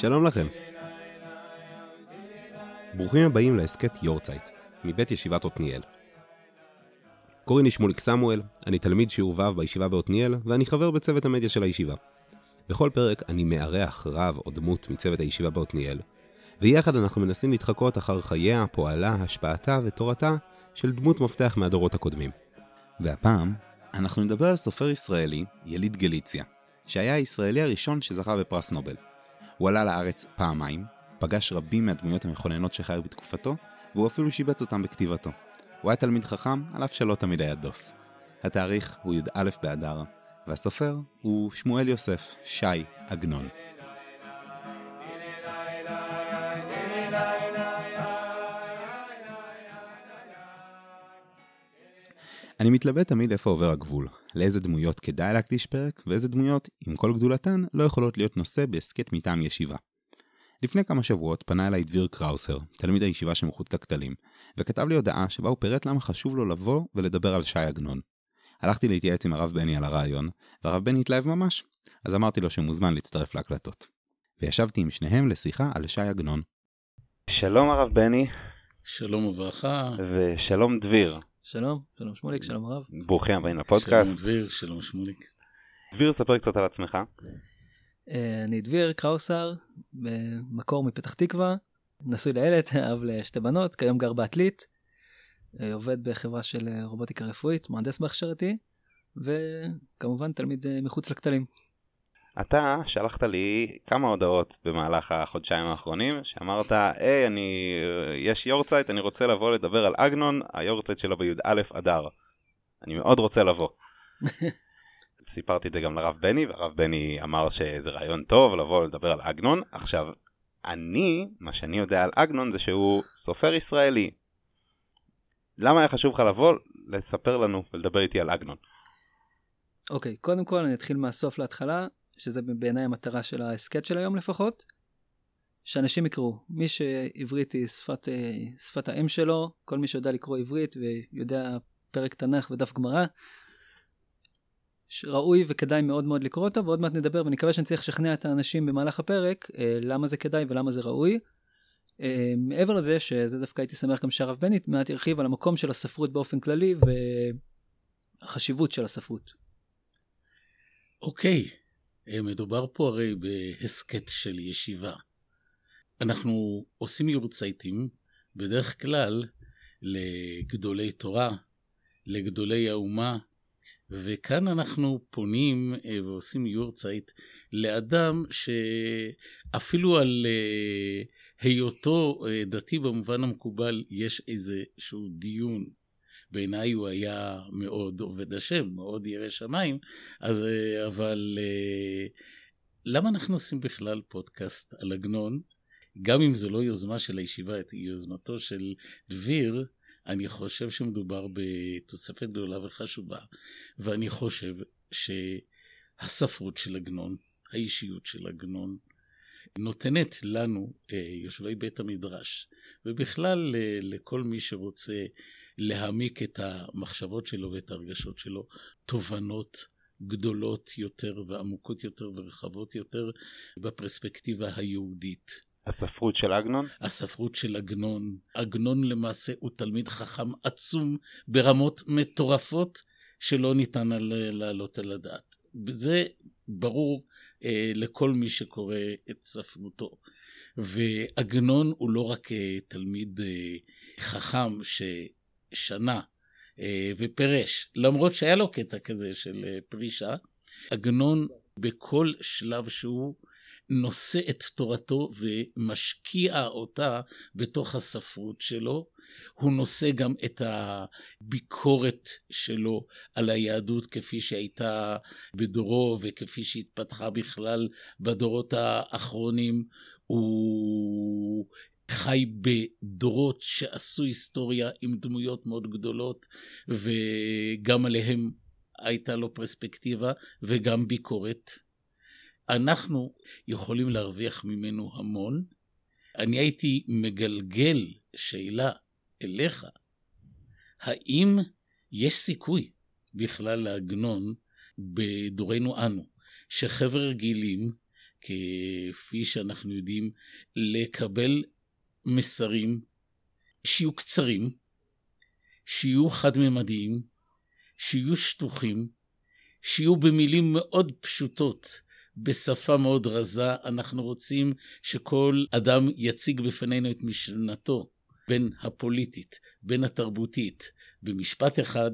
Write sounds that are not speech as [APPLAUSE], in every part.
שלום לכם. ברוכים הבאים להסכת יורצייט, מבית ישיבת עתניאל. קוראים לי שמוליק סמואל, אני תלמיד שיעור ו' בישיבה בעתניאל, ואני חבר בצוות המדיה של הישיבה. בכל פרק אני מארח רב או דמות מצוות הישיבה בעתניאל, ויחד אנחנו מנסים להתחקות אחר חייה, פועלה, השפעתה ותורתה של דמות מפתח מהדורות הקודמים. והפעם, אנחנו נדבר על סופר ישראלי, יליד גליציה, שהיה הישראלי הראשון שזכה בפרס נובל. הוא עלה לארץ פעמיים, פגש רבים מהדמויות המכוננות שחיו בתקופתו, והוא אפילו שיבץ אותם בכתיבתו. הוא היה תלמיד חכם, על אף שלא תמיד היה דוס. התאריך הוא י"א באדר, והסופר הוא שמואל יוסף, שי עגנון. אני מתלבט תמיד איפה עובר הגבול, לאיזה דמויות כדאי להקדיש פרק, ואיזה דמויות, עם כל גדולתן, לא יכולות להיות נושא בהסכת מטעם ישיבה. לפני כמה שבועות פנה אליי דביר קראוסר, תלמיד הישיבה שמחוץ לכתלים, וכתב לי הודעה שבה הוא פירט למה חשוב לו לבוא ולדבר על שי עגנון. הלכתי להתייעץ עם הרב בני על הרעיון, והרב בני התלהב ממש, אז אמרתי לו שמוזמן להצטרף להקלטות. וישבתי עם שניהם לשיחה על שי עגנון. שלום הרב בני. שלום וברכה. ושלום דביר. שלום, שלום שמוליק, שלום הרב. ברוכים הבאים לפודקאסט. שלום דביר, שלום שמוליק. דביר, ספר קצת על עצמך. אה, אני דביר קראוסר, במקור מפתח תקווה, נשוי לילד, [LAUGHS] אב לשתי בנות, כיום גר בעתלית, אה, עובד בחברה של אה, רובוטיקה רפואית, מהנדס בהכשרתי, וכמובן תלמיד מחוץ לכתלים. אתה שלחת לי כמה הודעות במהלך החודשיים האחרונים שאמרת היי אני יש יורצייט אני רוצה לבוא לדבר על אגנון היורצייט שלו בי"א אדר. אני מאוד רוצה לבוא. [LAUGHS] סיפרתי את זה גם לרב בני והרב בני אמר שזה רעיון טוב לבוא לדבר על אגנון עכשיו אני מה שאני יודע על אגנון זה שהוא סופר ישראלי. למה היה חשוב לך לבוא לספר לנו ולדבר איתי על אגנון? אוקיי okay, קודם כל אני אתחיל מהסוף להתחלה שזה בעיניי המטרה של ההסכת של היום לפחות, שאנשים יקראו. מי שעברית היא שפת, אה, שפת האם שלו, כל מי שיודע לקרוא עברית ויודע פרק תנ"ך ודף גמרא, ראוי וכדאי מאוד מאוד לקרוא אותו, ועוד מעט נדבר ואני מקווה שאני צריך לשכנע את האנשים במהלך הפרק אה, למה זה כדאי ולמה זה ראוי. אה, מעבר לזה, שזה דווקא הייתי שמח גם שהרב בנית מעט ירחיב על המקום של הספרות באופן כללי והחשיבות של הספרות. אוקיי. אה, מדובר פה הרי בהסכת של ישיבה. אנחנו עושים יורצייטים בדרך כלל לגדולי תורה, לגדולי האומה, וכאן אנחנו פונים אה, ועושים יורצייט לאדם שאפילו על אה, היותו דתי במובן המקובל יש איזשהו דיון. בעיניי הוא היה מאוד עובד השם, מאוד ירא שמיים, אז אה, אבל אה, למה אנחנו עושים בכלל פודקאסט על עגנון? גם אם זו לא יוזמה של הישיבה, היא יוזמתו של דביר, אני חושב שמדובר בתוספת גדולה וחשובה, ואני חושב שהספרות של עגנון, האישיות של עגנון, נותנת לנו, אה, יושבי בית המדרש, ובכלל לכל מי שרוצה להעמיק את המחשבות שלו ואת הרגשות שלו, תובנות גדולות יותר ועמוקות יותר ורחבות יותר בפרספקטיבה היהודית. הספרות של עגנון? הספרות של עגנון. עגנון למעשה הוא תלמיד חכם עצום ברמות מטורפות שלא ניתן להעלות על הדעת. זה ברור אה, לכל מי שקורא את ספרותו. ועגנון הוא לא רק אה, תלמיד אה, חכם ש... שנה אה, ופרש, למרות שהיה לו קטע כזה של אה, פרישה, עגנון בכל שלב שהוא נושא את תורתו ומשקיע אותה בתוך הספרות שלו. הוא נושא גם את הביקורת שלו על היהדות כפי שהייתה בדורו וכפי שהתפתחה בכלל בדורות האחרונים. הוא חי בדורות שעשו היסטוריה עם דמויות מאוד גדולות, וגם עליהם הייתה לו פרספקטיבה וגם ביקורת. אנחנו יכולים להרוויח ממנו המון. אני הייתי מגלגל שאלה אליך, האם יש סיכוי בכלל לעגנון בדורנו אנו, שחבר רגילים כפי שאנחנו יודעים, לקבל מסרים שיהיו קצרים, שיהיו חד-ממדיים, שיהיו שטוחים, שיהיו במילים מאוד פשוטות, בשפה מאוד רזה. אנחנו רוצים שכל אדם יציג בפנינו את משנתו, בין הפוליטית, בין התרבותית, במשפט אחד,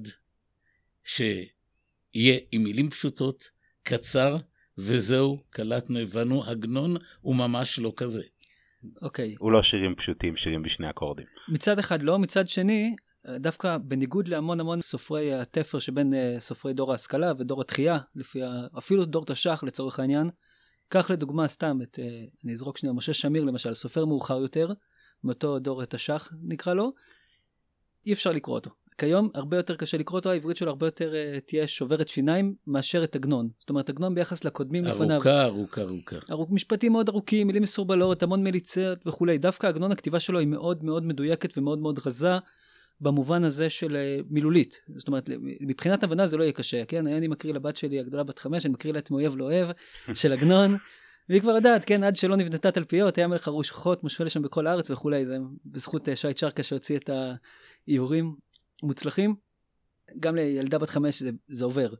שיהיה עם מילים פשוטות, קצר, וזהו, קלטנו, הבנו, עגנון הוא ממש לא כזה. אוקיי. הוא לא שירים פשוטים, שירים בשני אקורדים. מצד אחד לא, מצד שני, דווקא בניגוד להמון המון סופרי התפר שבין uh, סופרי דור ההשכלה ודור התחייה, לפי ה... אפילו דור תש"ח לצורך העניין, קח לדוגמה סתם את, אני אזרוק שנייה, משה שמיר למשל, סופר מאוחר יותר, מאותו דור תש"ח נקרא לו, אי אפשר לקרוא אותו. כיום הרבה יותר קשה לקרוא אותו, העברית שלו הרבה יותר uh, תהיה שוברת שיניים מאשר את עגנון. זאת אומרת, עגנון ביחס לקודמים לפניו. ארוכה, ארוכה, ארוכה. ארוך, משפטים מאוד ארוכים, מילים מסורבלות, המון מליצות וכולי. דווקא עגנון הכתיבה שלו היא מאוד מאוד מדויקת ומאוד מאוד רזה. במובן הזה של אה, מילולית. זאת אומרת, מבחינת הבנה זה לא יהיה קשה, כן? אני מקריא לבת שלי הגדולה בת חמש, אני מקריא לה את מאויב לא אוהב [LAUGHS] של עגנון, והיא כבר יודעת, כן, עד שלא נבנתה תלפיות, היה מלך הרוחות מושווה לשם בכל הארץ וכולי, זה בזכות אה, שי צ'רקה שהוציא את האיורים מוצלחים. גם לילדה בת חמש זה, זה עובר.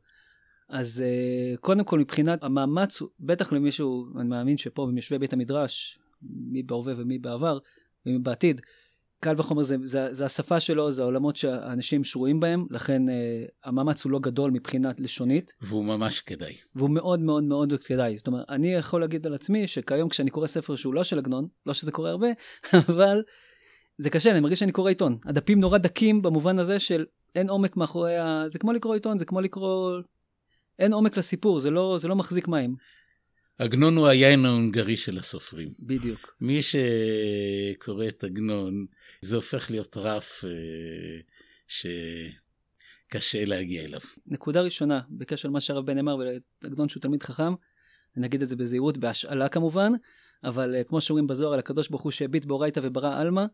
אז uh, קודם כל מבחינת המאמץ, בטח למישהו, אני מאמין שפה ביושבי בית המדרש, מי בהווה ומי בעבר, ומי בעתיד, קל וחומר זה, זה, זה השפה שלו, זה העולמות שהאנשים שרויים בהם, לכן אה, המאמץ הוא לא גדול מבחינת לשונית. והוא ממש כדאי. והוא מאוד מאוד מאוד כדאי. זאת אומרת, אני יכול להגיד על עצמי שכיום כשאני קורא ספר שהוא לא של עגנון, לא שזה קורה הרבה, [LAUGHS] אבל זה קשה, אני מרגיש שאני קורא עיתון. הדפים נורא דקים במובן הזה של אין עומק מאחורי ה... זה כמו לקרוא עיתון, זה כמו לקרוא... אין עומק לסיפור, זה לא, זה לא מחזיק מים. עגנון הוא היין ההונגרי של הסופרים. בדיוק. מי שקורא את עגנון, זה הופך להיות רף אה, שקשה להגיע אליו. נקודה ראשונה, בקשר למה שהרב בן אמר ולעגנון שהוא תלמיד חכם, אני אגיד את זה בזהירות, בהשאלה כמובן, אבל אה, כמו שאומרים בזוהר על הקדוש ברוך הוא שהביט באורייתא וברא עלמא,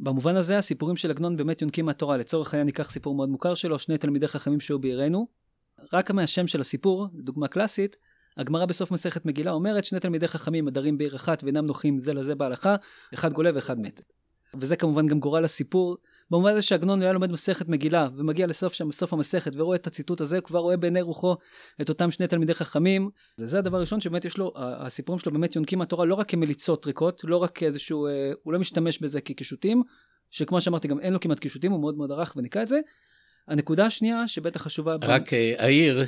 במובן הזה הסיפורים של עגנון באמת יונקים מהתורה. לצורך העניין ניקח סיפור מאוד מוכר שלו, שני תלמידי חכמים שהיו בעירנו. רק מהשם של הסיפור, דוגמה קלאסית, הגמרא בסוף מסכת מגילה אומרת שני תלמידי חכמים מדרים בעיר אחת ואינם נוחים זה לזה בהלכה, אחד גולה ואחד מת. וזה כמובן גם גורל הסיפור. במובן הזה שעגנון היה לומד מסכת מגילה ומגיע לסוף שם, סוף המסכת ורואה את הציטוט הזה, כבר רואה בעיני רוחו את אותם שני תלמידי חכמים. זה, זה הדבר הראשון שבאמת יש לו, הסיפורים שלו באמת יונקים מהתורה לא רק כמליצות ריקות, לא רק כאיזשהו, אה, הוא לא משתמש בזה כקישוטים, שכמו שאמרתי גם אין לו כמעט קישוטים, הוא מאוד מאוד ערך וניקה את זה. הנקודה השנייה שבטח חשובה... רק אעיר,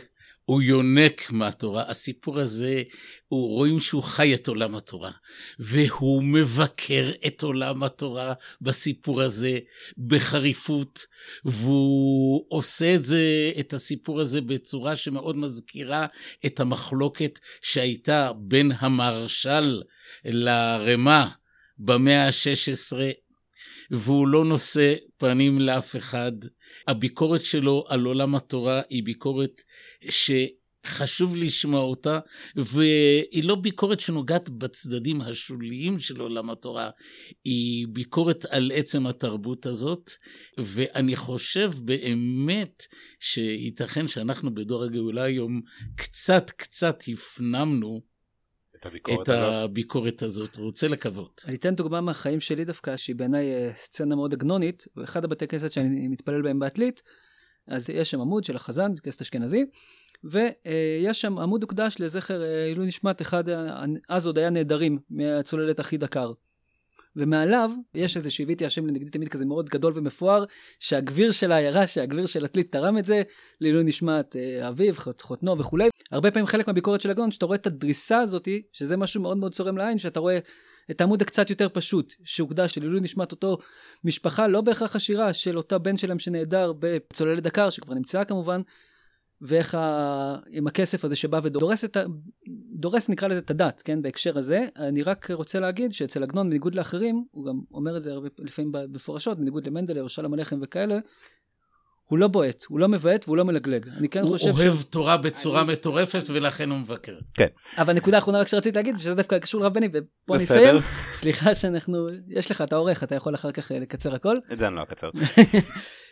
הוא יונק מהתורה. הסיפור הזה, הוא רואים שהוא חי את עולם התורה, והוא מבקר את עולם התורה בסיפור הזה בחריפות, והוא עושה את זה, את הסיפור הזה בצורה שמאוד מזכירה את המחלוקת שהייתה בין המהרש"ל לרמה במאה ה-16, והוא לא נושא פנים לאף אחד. הביקורת שלו על עולם התורה היא ביקורת שחשוב לשמוע אותה, והיא לא ביקורת שנוגעת בצדדים השוליים של עולם התורה, היא ביקורת על עצם התרבות הזאת, ואני חושב באמת שייתכן שאנחנו בדור הגאולה היום קצת קצת הפנמנו את הביקורת את הזאת. הביקורת הזאת, רוצה לקוות. אני אתן דוגמה מהחיים שלי דווקא, שהיא בעיניי אה, סצנה מאוד עגנונית, ואחד הבתי כנסת שאני מתפלל בהם בעתלית, אז יש שם עמוד של החזן, כנסת אשכנזי, ויש שם עמוד הוקדש לזכר אה, עילוי נשמת אחד, אז עוד היה נעדרים מהצוללת הכי דקר. ומעליו יש איזה שהבאתי השם לנגדי תמיד כזה מאוד גדול ומפואר, שהגביר של העיירה, שהגביר של עתלית תרם את זה, לעילוי נשמת אה, אביו, חותנו וכולי. הרבה פעמים חלק מהביקורת של עגנון, שאתה רואה את הדריסה הזאתי, שזה משהו מאוד מאוד צורם לעין, שאתה רואה את העמוד הקצת יותר פשוט, שהוקדש לעילוי נשמת אותו משפחה, לא בהכרח עשירה, של אותו בן שלהם שנעדר בצוללת דקר, שכבר נמצאה כמובן, ואיך ה... עם הכסף הזה שבא ודורס את ה... דורס נקרא לזה את הדת, כן, בהקשר הזה. אני רק רוצה להגיד שאצל עגנון, בניגוד לאחרים, הוא גם אומר את זה הרבה לפעמים בפורשות, בניגוד למנדלה או שלום הלחם וכאלה, הוא לא בועט, הוא לא מבעט והוא לא מלגלג. אני כן הוא חושב אוהב תורה בצורה מטורפת ולכן הוא מבקר. אבל נקודה אחרונה רק שרציתי להגיד, שזה דווקא קשור לרב בני, ופה אני בסדר. אסיים. סליחה שאנחנו, יש לך, אתה עורך, אתה יכול אחר כך אה, לקצר הכל. את זה אני לא אקצר. [LAUGHS]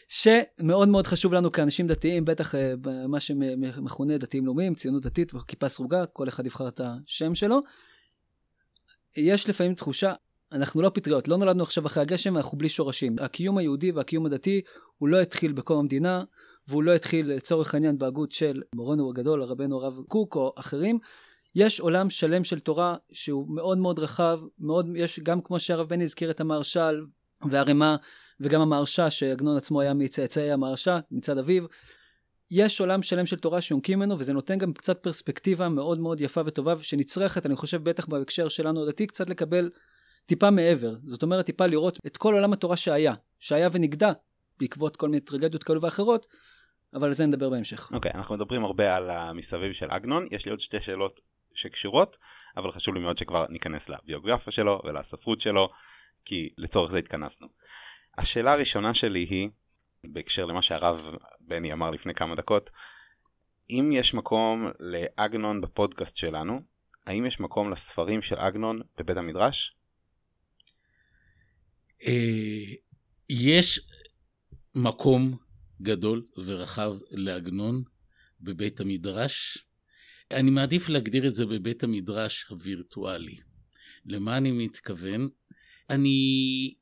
שמאוד מאוד חשוב לנו כאנשים דתיים, בטח אה, במה שמכונה דתיים לאומיים, ציונות דתית וכיפה סרוגה, כל אחד יבחר את השם שלו. יש לפעמים תחושה, אנחנו לא פטריות, לא נולדנו עכשיו אחרי הגשם, אנחנו בלי שורשים. הקיום היהודי והקיום הדתי, הוא לא התחיל בקום המדינה, והוא לא התחיל לצורך העניין בהגות של מורנו הגדול, הרבנו הרב קוק או אחרים. יש עולם שלם של תורה שהוא מאוד מאוד רחב, מאוד, יש גם כמו שהרב בני הזכיר את המהרש"ל והרמ"א וגם המהרש"א שעגנון עצמו היה מצאצאי המהרש"א מצד אביו. יש עולם שלם של תורה שיונקים ממנו וזה נותן גם קצת פרספקטיבה מאוד מאוד יפה וטובה שנצרכת אני חושב בטח בהקשר שלנו הדתי קצת לקבל טיפה מעבר זאת אומרת טיפה לראות את כל עולם התורה שהיה שהיה ונגדע בעקבות כל מיני טרגדיות כאלו ואחרות אבל על זה נדבר בהמשך. אוקיי okay, אנחנו מדברים הרבה על המסביב של עגנון יש לי עוד שתי שאלות שקשורות אבל חשוב לי מאוד שכבר ניכנס לביוגרפיה שלו ולספרות שלו כי לצורך זה התכנסנו. השאלה הראשונה שלי היא בהקשר למה שהרב בני אמר לפני כמה דקות אם יש מקום לעגנון בפודקאסט שלנו האם יש מקום לספרים של עגנון בבית המדרש? אה, יש מקום גדול ורחב לעגנון בבית המדרש. אני מעדיף להגדיר את זה בבית המדרש הווירטואלי. למה אני מתכוון? אני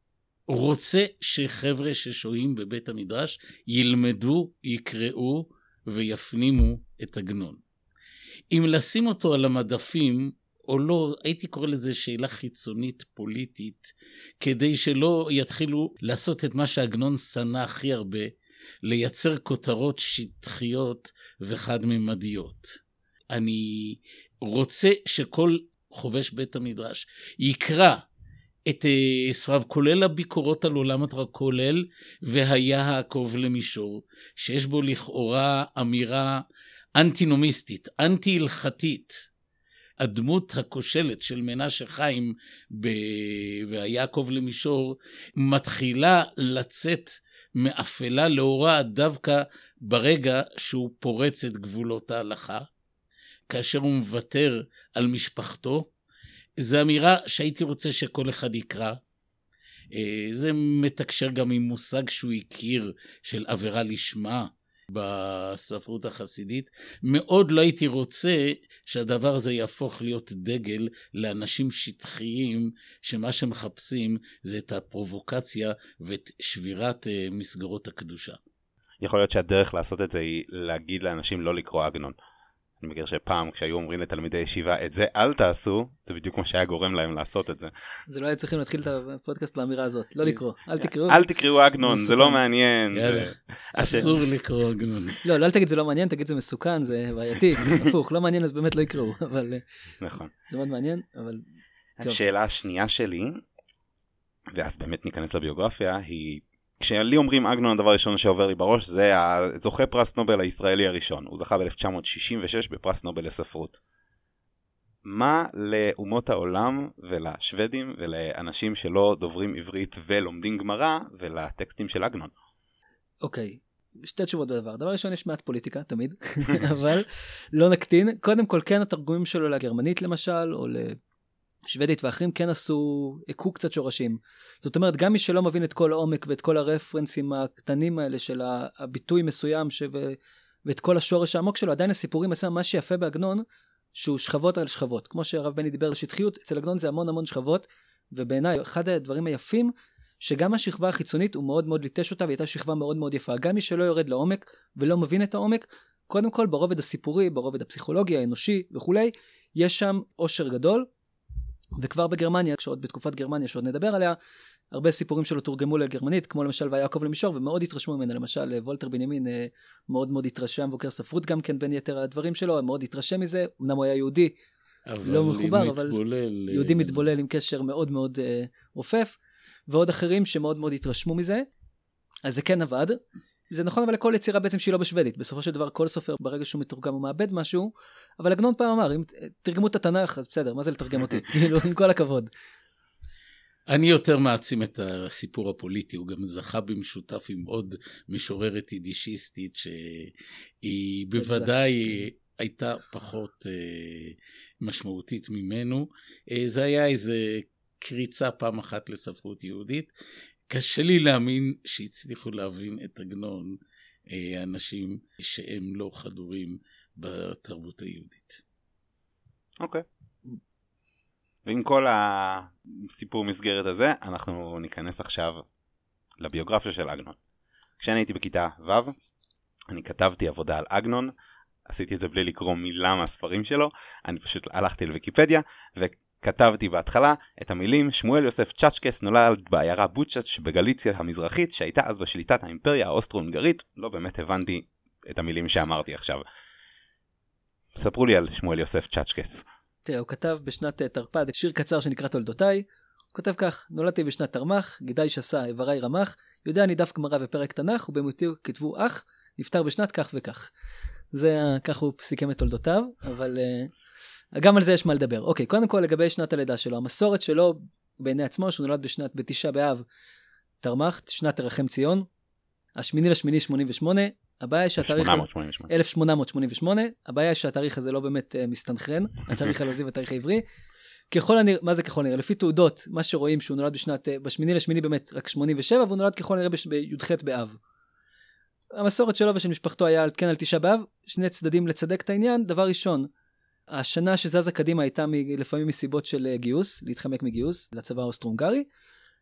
רוצה שחבר'ה ששוהים בבית המדרש ילמדו, יקראו ויפנימו את עגנון. אם לשים אותו על המדפים, או לא, הייתי קורא לזה שאלה חיצונית פוליטית, כדי שלא יתחילו לעשות את מה שעגנון שנא הכי הרבה, לייצר כותרות שטחיות וחד-ממדיות. אני רוצה שכל חובש בית המדרש יקרא את uh, סבב, כולל הביקורות על עולם התורה, כולל והיה העקוב למישור, שיש בו לכאורה אמירה אנטינומיסטית, אנטי-הלכתית. הדמות הכושלת של מנשה חיים ב... והיעקב למישור מתחילה לצאת מאפלה לאורה דווקא ברגע שהוא פורץ את גבולות ההלכה, כאשר הוא מוותר על משפחתו. זו אמירה שהייתי רוצה שכל אחד יקרא. אה, זה מתקשר גם עם מושג שהוא הכיר של עבירה לשמה בספרות החסידית. מאוד לא הייתי רוצה שהדבר הזה יהפוך להיות דגל לאנשים שטחיים, שמה שמחפשים זה את הפרובוקציה ואת שבירת uh, מסגרות הקדושה. יכול להיות שהדרך לעשות את זה היא להגיד לאנשים לא לקרוא עגנון. אני מכיר שפעם כשהיו אומרים לתלמידי ישיבה את זה אל תעשו זה בדיוק מה שהיה גורם להם לעשות את זה. זה לא היה צריכים להתחיל את הפודקאסט באמירה הזאת. לא לקרוא אל תקראו. אל תקראו עגנון זה לא מעניין. אסור לקרוא עגנון. לא לא אל תגיד זה לא מעניין תגיד זה מסוכן זה בעייתי הפוך לא מעניין אז באמת לא יקראו אבל נכון. זה מאוד מעניין אבל השאלה השנייה שלי ואז באמת ניכנס לביוגרפיה היא כשלי אומרים עגנון הדבר הראשון שעובר לי בראש זה הזוכה פרס נובל הישראלי הראשון הוא זכה ב-1966 בפרס נובל לספרות. מה לאומות העולם ולשוודים ולאנשים שלא דוברים עברית ולומדים גמרא ולטקסטים של עגנון? אוקיי, okay. שתי תשובות בדבר. דבר ראשון יש מעט פוליטיקה תמיד, [LAUGHS] אבל לא נקטין. קודם כל כן התרגומים שלו לגרמנית למשל, או שוודית ואחרים כן עשו, הכו קצת שורשים. זאת אומרת, גם מי שלא מבין את כל העומק ואת כל הרפרנסים הקטנים האלה של הביטוי מסוים ש... ואת כל השורש העמוק שלו, עדיין הסיפורים עצמם, מה שיפה בעגנון, שהוא שכבות על שכבות. כמו שהרב בני דיבר על שטחיות, אצל עגנון זה המון המון שכבות, ובעיניי אחד הדברים היפים, שגם השכבה החיצונית הוא מאוד מאוד ליטש אותה, והייתה שכבה מאוד מאוד יפה. גם מי שלא יורד לעומק ולא מבין את העומק, קודם כל ברובד הסיפורי, ברובד הפסיכולוגי, האנושי וכולי, יש שם עושר גדול, וכבר בגרמניה, כשעוד בתקופת גרמניה שעוד נדבר עליה, הרבה סיפורים שלו תורגמו לגרמנית, כמו למשל ויעקב למישור, ומאוד התרשמו ממנה, למשל וולטר בנימין אה, מאוד מאוד התרשם, מבוקר ספרות גם כן בין יתר הדברים שלו, מאוד התרשם מזה, אמנם הוא היה יהודי, לא מחובר, אבל מתבולל, יהודי אה, מתבולל עם קשר מאוד מאוד אה, רופף, ועוד אחרים שמאוד מאוד התרשמו מזה, אז זה כן עבד. זה נכון אבל לכל יצירה בעצם שהיא לא בשוודית, בסופו של דבר כל סופר ברגע שהוא מתורגם הוא מאבד משהו, אבל עגנון פעם אמר, אם תרגמו את התנ"ך, אז בסדר, מה זה לתרגם אותי? [LAUGHS] כאילו, עם כל הכבוד. אני יותר מעצים את הסיפור הפוליטי, הוא גם זכה במשותף עם עוד משוררת יידישיסטית שהיא בוודאי הייתה פחות אה, משמעותית ממנו. אה, זה היה איזה קריצה פעם אחת לספרות יהודית. קשה לי להאמין שהצליחו להבין את עגנון אה, אנשים שהם לא חדורים בתרבות היהודית. אוקיי. ועם כל הסיפור מסגרת הזה, אנחנו ניכנס עכשיו לביוגרפיה של עגנון. כשאני הייתי בכיתה ו', אני כתבתי עבודה על עגנון, עשיתי את זה בלי לקרוא מילה מהספרים שלו, אני פשוט הלכתי לוויקיפדיה וכתבתי בהתחלה את המילים שמואל יוסף צ'אצ'קס נולד בעיירה בוצ'אץ' שבגליציה המזרחית שהייתה אז בשליטת האימפריה האוסטרו-הונגרית, לא באמת הבנתי את המילים שאמרתי עכשיו. ספרו לי על שמואל יוסף צ'אצ'קס. תראה, הוא כתב בשנת אה, תרפ"ד שיר קצר שנקרא תולדותיי. הוא כותב כך, נולדתי בשנת תרמ"ח, גידי שסה, איברי רמ"ח, יודע נידף גמרא ופרק תנ"ך, ובמותי כתבו אח, נפטר בשנת כך וכך. זה, כך הוא סיכם את תולדותיו, אבל uh, גם על זה יש מה לדבר. אוקיי, קודם כל לגבי שנת הלידה שלו, המסורת שלו בעיני עצמו, שהוא נולד בשנת, בתשעה באב, תרמ"ח, שנת תרחם ציון, השמיני לשמיני 88, הבעיה היא שהתאריך... 1888. 1888, הבעיה היא שהתאריך הזה לא באמת uh, מסתנכרן, התאריך הלועזי והתאריך העברי. ככל הנראה, מה זה ככל הנראה? לפי תעודות, מה שרואים שהוא נולד בשנת, uh, בשמיני לשמיני באמת רק 87, והוא נולד ככל הנראה בי"ח באב. המסורת שלו ושל משפחתו היה כן על תשעה באב, שני צדדים לצדק את העניין. דבר ראשון, השנה שזזה קדימה הייתה מ, לפעמים מסיבות של uh, גיוס, להתחמק מגיוס לצבא האוסטרו-הונגרי.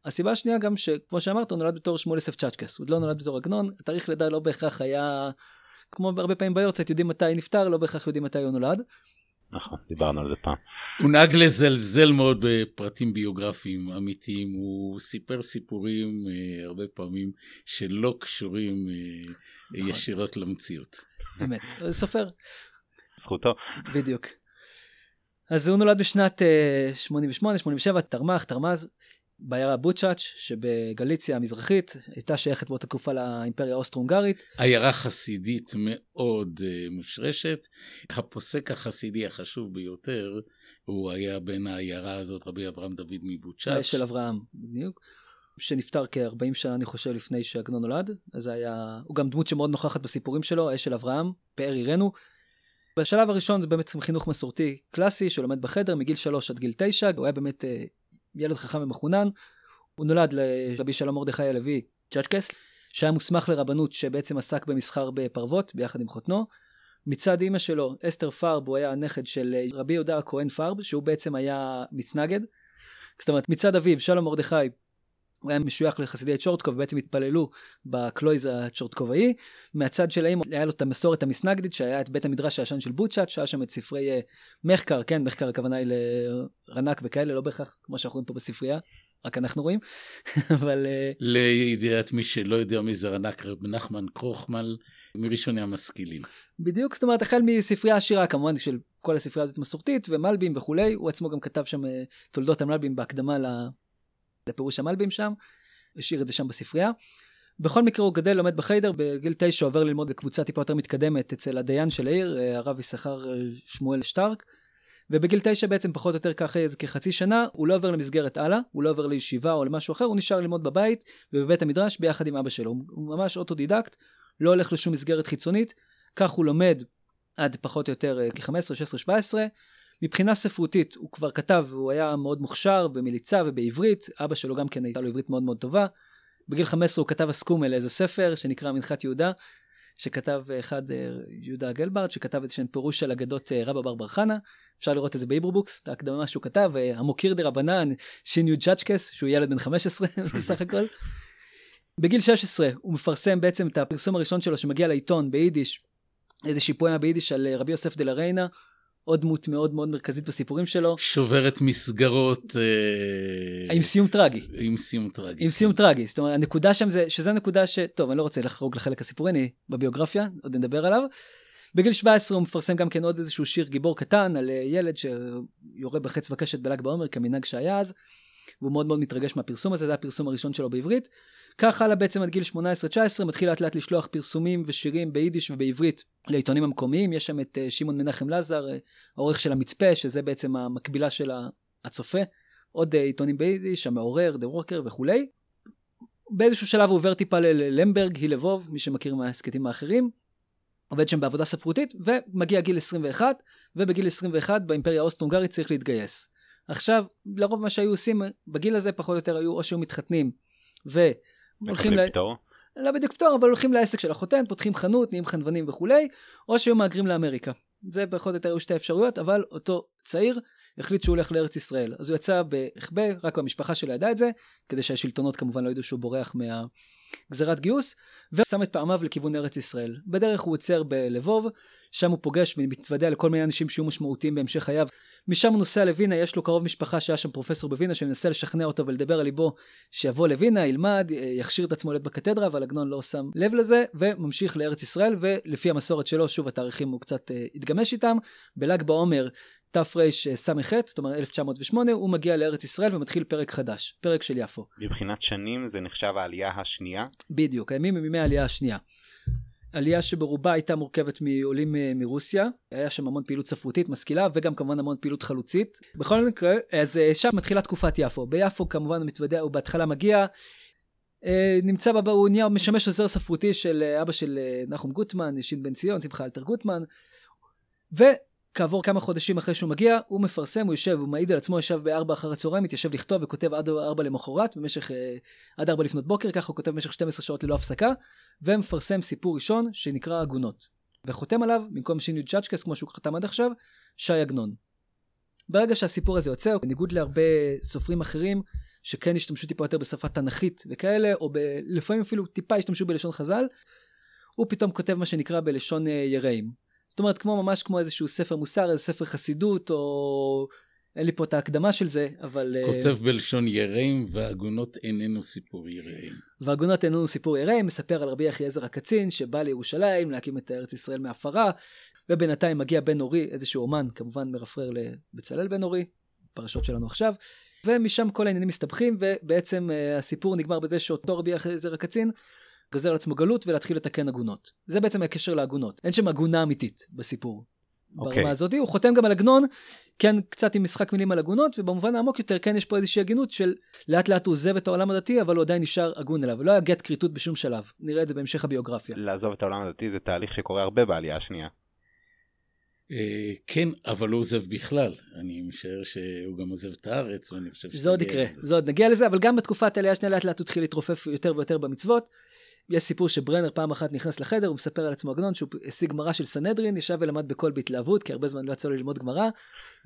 הסיבה השנייה גם שכמו שאמרת הוא נולד בתור שמואל יוסף צ'אצ'קס, הוא לא נולד בתור עגנון, התאריך לידה לא בהכרח היה, כמו הרבה פעמים ביורצייט יודעים מתי נפטר, לא בהכרח יודעים מתי הוא נולד. נכון, דיברנו על זה פעם. הוא נהג לזלזל מאוד בפרטים ביוגרפיים אמיתיים, הוא סיפר סיפורים אה, הרבה פעמים שלא קשורים אה, נכון. ישירות למציאות. באמת, סופר. זכותו. בדיוק. אז הוא נולד בשנת אה, 88, 87, תרמ"ח, תרמ"ז. בעיירה בוצ'אץ' שבגליציה המזרחית הייתה שייכת באותה תקופה לאימפריה האוסטרו-הונגרית. עיירה חסידית מאוד uh, מושרשת. הפוסק החסידי החשוב ביותר הוא היה בין העיירה הזאת רבי אברהם דוד מבוצ'אץ'. של אברהם, בדיוק. שנפטר כ-40 שנה אני חושב לפני שעגנון נולד, אז היה, הוא גם דמות שמאוד נוכחת בסיפורים שלו, האש של אברהם, פאר עירנו. בשלב הראשון זה באמת חינוך מסורתי קלאסי שלומד בחדר מגיל 3 עד גיל 9, הוא היה באמת uh, ילד חכם ומחונן. הוא נולד לרבי שלום מרדכי הלוי צ'צ'קס, שהיה מוסמך לרבנות שבעצם עסק במסחר בפרוות ביחד עם חותנו. מצד אימא שלו, אסתר פרב, הוא היה הנכד של רבי יהודה הכהן פרב, שהוא בעצם היה מצנגד. זאת אומרת, מצד אביו, שלום מרדכי, הוא היה משוייך לחסידי צ'ורטקוב, בעצם התפללו בקלויז הצ'ורטקובאי. מהצד של האמא היה לו את המסורת המסנגדית, שהיה את בית המדרש הישן של בוצ'אט, שהיה שם את ספרי uh, מחקר, כן, מחקר הכוונה היא לרנק וכאלה, לא בהכרח כמו שאנחנו רואים פה בספרייה, רק אנחנו רואים, [LAUGHS] אבל... Uh... לידיעת מי שלא יודע מי זה רנק, רב נחמן קרוחמל, מראשוני המשכילים. בדיוק, זאת אומרת, החל מספרייה עשירה, כמובן, של כל הספרייה הזאת מסורתית, ומלבים וכולי, הוא עצמו גם כתב שם uh, תולדות המלבי"ם בהקדמה. לפירוש המלבי"ם שם, השאיר את זה שם בספרייה. בכל מקרה הוא גדל, לומד בחיידר, בגיל תשע עובר ללמוד בקבוצה טיפה יותר מתקדמת אצל הדיין של העיר, אה, הרב יששכר אה, שמואל שטרק. ובגיל תשע בעצם פחות או יותר ככה איזה כחצי שנה, הוא לא עובר למסגרת הלאה, הוא לא עובר לישיבה או למשהו אחר, הוא נשאר ללמוד בבית ובבית המדרש ביחד עם אבא שלו. הוא ממש אוטודידקט, לא הולך לשום מסגרת חיצונית, כך הוא לומד עד פחות או יותר אה, כ-15, 16, 17. מבחינה ספרותית הוא כבר כתב, הוא היה מאוד מוכשר במליצה ובעברית, אבא שלו גם כן הייתה לו עברית מאוד מאוד טובה. בגיל 15 הוא כתב הסכמה לאיזה ספר שנקרא מנחת יהודה, שכתב אחד אה, יהודה גלברד, שכתב איזה שהם פירוש של אגדות אה, רבה בר בר חנה. אפשר לראות את זה בהיברובוקס, את ההקדמה שהוא כתב, אה, המוקיר רבנן, שי"ן יו"ד צ'צ'קס, שהוא ילד בן 15 [LAUGHS] בסך הכל. בגיל 16 הוא מפרסם בעצם את הפרסום הראשון שלו שמגיע לעיתון ביידיש, איזושהי פואמה ביידיש על רבי יוסף דה לריינה, עוד דמות מאוד מאוד מרכזית בסיפורים שלו. שוברת מסגרות. אה... עם סיום טרגי. עם סיום טרגי. עם סיום כן. טרגי. זאת אומרת, הנקודה שם זה, שזה נקודה ש... טוב, אני לא רוצה לחרוג לחלק הסיפורי, בביוגרפיה, עוד נדבר עליו. בגיל 17 הוא מפרסם גם כן עוד איזשהו שיר גיבור קטן על אה, ילד שיורה בחץ וקשת בל"ג בעומר כמנהג שהיה אז. והוא מאוד מאוד מתרגש מהפרסום הזה, זה הפרסום הראשון שלו בעברית. כך הלאה בעצם עד גיל 18-19 מתחיל לאט לאט לשלוח פרסומים ושירים ביידיש ובעברית לעיתונים המקומיים, יש שם את uh, שמעון מנחם לזר, uh, העורך של המצפה, שזה בעצם המקבילה של הצופה, עוד uh, עיתונים ביידיש, המעורר, דה וורקר וכולי. באיזשהו שלב הוא עובר טיפה ללמברג, הילבוב, מי שמכיר מההסכתים האחרים, עובד שם בעבודה ספרותית, ומגיע גיל 21, ובגיל 21 באימפריה האוסט-הונגרית צריך להתגייס. עכשיו, לרוב מה שהיו עושים בגיל הזה פחות או יותר היו או שהיו מתחתנים, ו... הולכים ל... פטור? לא בדיוק פטור, אבל הולכים לעסק של החותן, פותחים חנות, נהיים חנוונים וכולי, או שהיו מהגרים לאמריקה. זה פחות או יותר היו שתי אפשרויות, אבל אותו צעיר החליט שהוא הולך לארץ ישראל. אז הוא יצא בהחבא, רק המשפחה שלו ידעה את זה, כדי שהשלטונות כמובן לא ידעו שהוא בורח מהגזרת גיוס, ושם את פעמיו לכיוון ארץ ישראל. בדרך הוא עוצר בלבוב, שם הוא פוגש ומתוודע לכל מיני אנשים שיהיו משמעותיים בהמשך חייו. משם הוא נוסע לווינה, יש לו קרוב משפחה שהיה שם פרופסור בווינה, שמנסה לשכנע אותו ולדבר על ליבו שיבוא לווינה, ילמד, יכשיר את עצמו להיות בקתדרה, אבל עגנון לא שם לב לזה, וממשיך לארץ ישראל, ולפי המסורת שלו, שוב התאריכים הוא קצת uh, התגמש איתם, בל"ג בעומר תרס"ח, זאת אומרת 1908, הוא מגיע לארץ ישראל ומתחיל פרק חדש, פרק של יפו. מבחינת שנים זה נחשב העלייה השנייה? בדיוק, הימים הם ימי העלייה השנייה. עלייה שברובה הייתה מורכבת מעולים אה, מרוסיה, היה שם המון פעילות ספרותית משכילה וגם כמובן המון פעילות חלוצית. בכל מקרה, אז אה, שם מתחילה תקופת יפו. ביפו כמובן המתוודע, הוא בהתחלה מגיע, אה, נמצא בה, הוא נהיה משמש עוזר ספרותי של אבא של נחום גוטמן, שין בן ציון, שמחה אלתר גוטמן, וכעבור כמה חודשים אחרי שהוא מגיע, הוא מפרסם, הוא יושב, הוא מעיד על עצמו, ישב בארבע אחר הצהריים, מתיישב לכתוב וכותב עד ארבע למחרת, במשך, עד ארבע לפנות בוקר, ככה הוא כותב במשך 12 שעות ללא הפסקה. ומפרסם סיפור ראשון שנקרא עגונות. וחותם עליו, במקום שיני צ'אצ'קס כמו שהוא חתם עד עכשיו, שי עגנון. ברגע שהסיפור הזה יוצא, בניגוד להרבה סופרים אחרים, שכן השתמשו טיפה יותר בשפה תנכית וכאלה, או ב... לפעמים אפילו טיפה השתמשו בלשון חז"ל, הוא פתאום כותב מה שנקרא בלשון אה, יראים. זאת אומרת, כמו ממש כמו איזשהו ספר מוסר, איזה ספר חסידות, או אין לי פה את ההקדמה של זה, אבל... אה, כותב בלשון יראים, ועגונות איננו סיפור יראים. ועגונות איננו סיפור יראים, מספר על רבי אחיעזר הקצין, שבא לירושלים להקים את ארץ ישראל מעפרה, ובינתיים מגיע בן אורי, איזשהו אומן, כמובן מרפרר לבצלאל בן אורי, פרשות שלנו עכשיו, ומשם כל העניינים מסתבכים, ובעצם uh, הסיפור נגמר בזה שאותו רבי אחיעזר הקצין גוזר על עצמו גלות ולהתחיל לתקן עגונות. זה בעצם הקשר לעגונות. אין שם עגונה אמיתית בסיפור. Okay. ברמה אוקיי. הזאת, הוא חותם גם על עגנון, כן קצת עם משחק מילים על עגונות, ובמובן העמוק יותר כן יש פה איזושהי הגינות של לאט לאט הוא עוזב את העולם הדתי, אבל הוא עדיין נשאר הגון אליו, לא היה גט כריתות בשום שלב, נראה את זה בהמשך הביוגרפיה. לעזוב את העולם הדתי זה תהליך שקורה הרבה בעלייה השנייה. אה, כן, אבל לא עוזב בכלל. אני משער שהוא גם עוזב את הארץ, ואני חושב שזה עוד יקרה, זה עוד נגיע לזה, אבל גם בתקופת העלייה השנייה לאט לאט הוא התחיל להתרופף יותר ויותר במצוות. יש סיפור שברנר פעם אחת נכנס לחדר, הוא מספר על עצמו עגנון שהוא השיג גמרא של סנהדרין, ישב ולמד בקול בהתלהבות, כי הרבה זמן לא יצא לו ללמוד גמרא,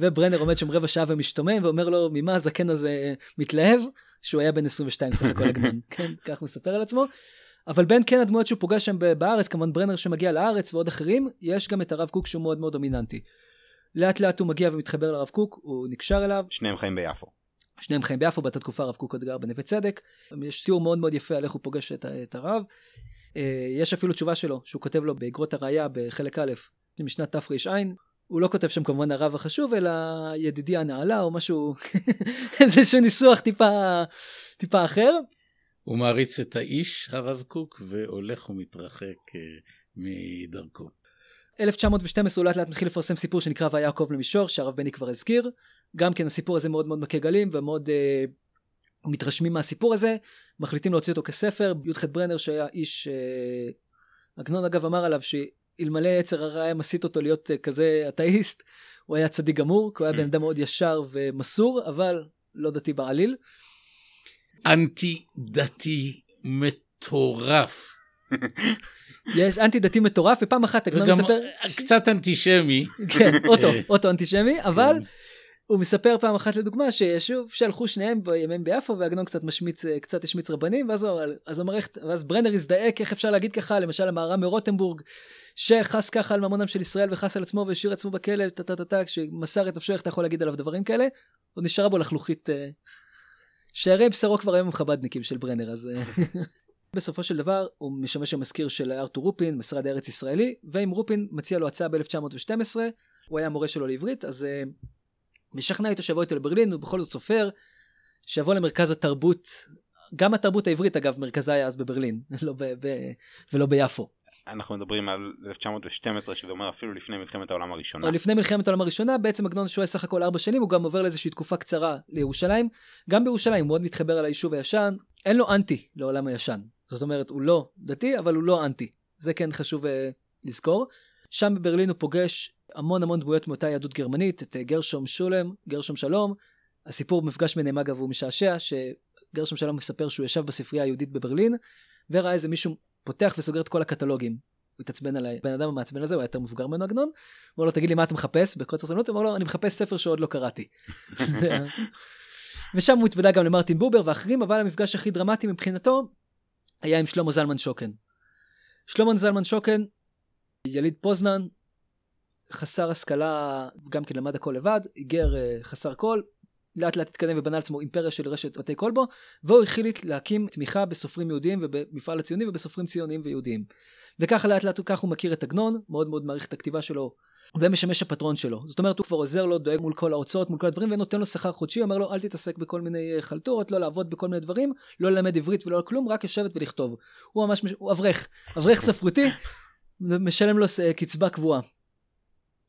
וברנר עומד שם רבע שעה ומשתומם, ואומר לו, ממה הזקן הזה מתלהב? שהוא היה בן 22 סך הכל עגנון, [LAUGHS] כן, [LAUGHS] כך הוא מספר על עצמו. אבל בין כן הדמויות שהוא פוגש שם בארץ, כמובן ברנר שמגיע לארץ ועוד אחרים, יש גם את הרב קוק שהוא מאוד מאוד דומיננטי. לאט לאט הוא מגיע ומתחבר לרב קוק, הוא נקשר אליו. שניהם חיים ביפו. שניהם חיים ביפו, באותה תקופה הרב קוק עוד גר בנווה צדק. יש תיאור מאוד מאוד יפה על איך הוא פוגש את, את הרב. אה, יש אפילו תשובה שלו, שהוא כותב לו באגרות הראייה בחלק א', משנת תר"ע. הוא לא כותב שם כמובן הרב החשוב, אלא ידידי הנעלה או משהו, [LAUGHS] איזשהו ניסוח טיפה, טיפה אחר. הוא מעריץ את האיש, הרב קוק, והולך ומתרחק אה, מדרכו. 1912 הוא לאט לאט מתחיל לפרסם סיפור שנקרא ויעקב למישור, שהרב בני כבר הזכיר. גם כן הסיפור הזה מאוד מאוד מכה גלים ומאוד אה, מתרשמים מהסיפור הזה, מחליטים להוציא אותו כספר, י"ח ברנר שהיה איש, אה, עגנון אגב אמר עליו שאלמלא יצר הרע היה מסית אותו להיות אה, כזה אתאיסט, הוא היה צדיק גמור, כי הוא היה בן אדם מאוד ישר ומסור, אבל לא דתי בעליל. אנטי דתי מטורף. יש אנטי דתי מטורף ופעם אחת עגנון מספר קצת אנטישמי כן אוטו אוטו אנטישמי אבל כן. הוא מספר פעם אחת לדוגמה ששוב שהלכו שניהם בימים ביפו ועגנון קצת משמיץ קצת השמיץ רבנים ואז הוא אז אומר ואז ברנר הזדעק איך אפשר להגיד ככה? למשל המהר"ם מרוטנבורג שחס ככה על ממונם של ישראל וחס על עצמו והשאיר עצמו בכלא טה טה טה טה כשמסר את נפשו איך אתה יכול להגיד עליו דברים כאלה? עוד נשארה בו לחלוכית אה, שערי בשרו כבר היום חבדניקים של ברנר אז אה, [LAUGHS] בסופו של דבר הוא משמש המזכיר של ארתור רופין משרד הארץ ישראלי ואם רופין מציע לו הצעה ב-1912 הוא היה מורה שלו לעברית אז משכנע איתו שיבוא איתו לברלין, הוא בכל זאת סופר, שיבוא למרכז התרבות, גם התרבות העברית אגב, מרכזה היה אז בברלין, [LAUGHS] לא ב, ב, ולא ביפו. אנחנו מדברים על 1912 שזה אומר אפילו לפני מלחמת העולם הראשונה. או לפני מלחמת העולם הראשונה בעצם עגנון שוהה סך הכל ארבע שנים הוא גם עובר לאיזושהי תקופה קצרה לירושלים. גם בירושלים הוא מאוד מתחבר על היישוב הישן אין לו אנטי לעולם הישן. זאת אומרת הוא לא דתי אבל הוא לא אנטי. זה כן חשוב uh, לזכור. שם בברלין הוא פוגש המון המון דמויות מאותה יהדות גרמנית, את אה, גרשום שולם, גרשום שלום. הסיפור מפגש ביניהם אגב הוא משעשע, שגרשום שלום מספר שהוא ישב בספרייה היהודית בברלין, וראה איזה מישהו פותח וסוגר את כל הקטלוגים. הוא התעצבן עליי, בן אדם המעצבן הזה, הוא היה יותר מבוגר ממנו עגנון, אמר לו, תגיד לי מה אתה מחפש? בקוצר סבלנות, הוא אמר לו, אני מחפש ספר שעוד לא קראתי. [LAUGHS] ושם הוא התוודע גם למרטין בובר ואחרים, אבל המפגש הכי דרמטי מבחינתו היה עם שלמה זלמן שוקן. שלמה זלמן שוקן, יליד פוזנן, חסר השכלה, גם כן למד הכל לבד, היגר אה, חסר כל, לאט לאט התקדם ובנה לעצמו אימפריה של רשת בתי כלבו, והוא החליט להקים תמיכה בסופרים יהודיים ובמפעל הציוני ובסופרים ציוניים ויהודיים. וככה לאט לאט ככה הוא מכיר את עגנון, מאוד מאוד מעריך את הכתיבה שלו, ומשמש הפטרון שלו. זאת אומרת, הוא כבר עוזר לו, דואג מול כל ההוצאות, מול כל הדברים, ונותן לו שכר חודשי, אומר לו, אל תתעסק בכל מיני אה, חלטורות, לא לעבוד בכל מיני דברים, לא ללמד עברית ולא כלום, רק לשבת ולכתוב. הוא ממש, הוא אברך, אברך ספרותי, [LAUGHS] משלם לו אה, קצבה קבועה.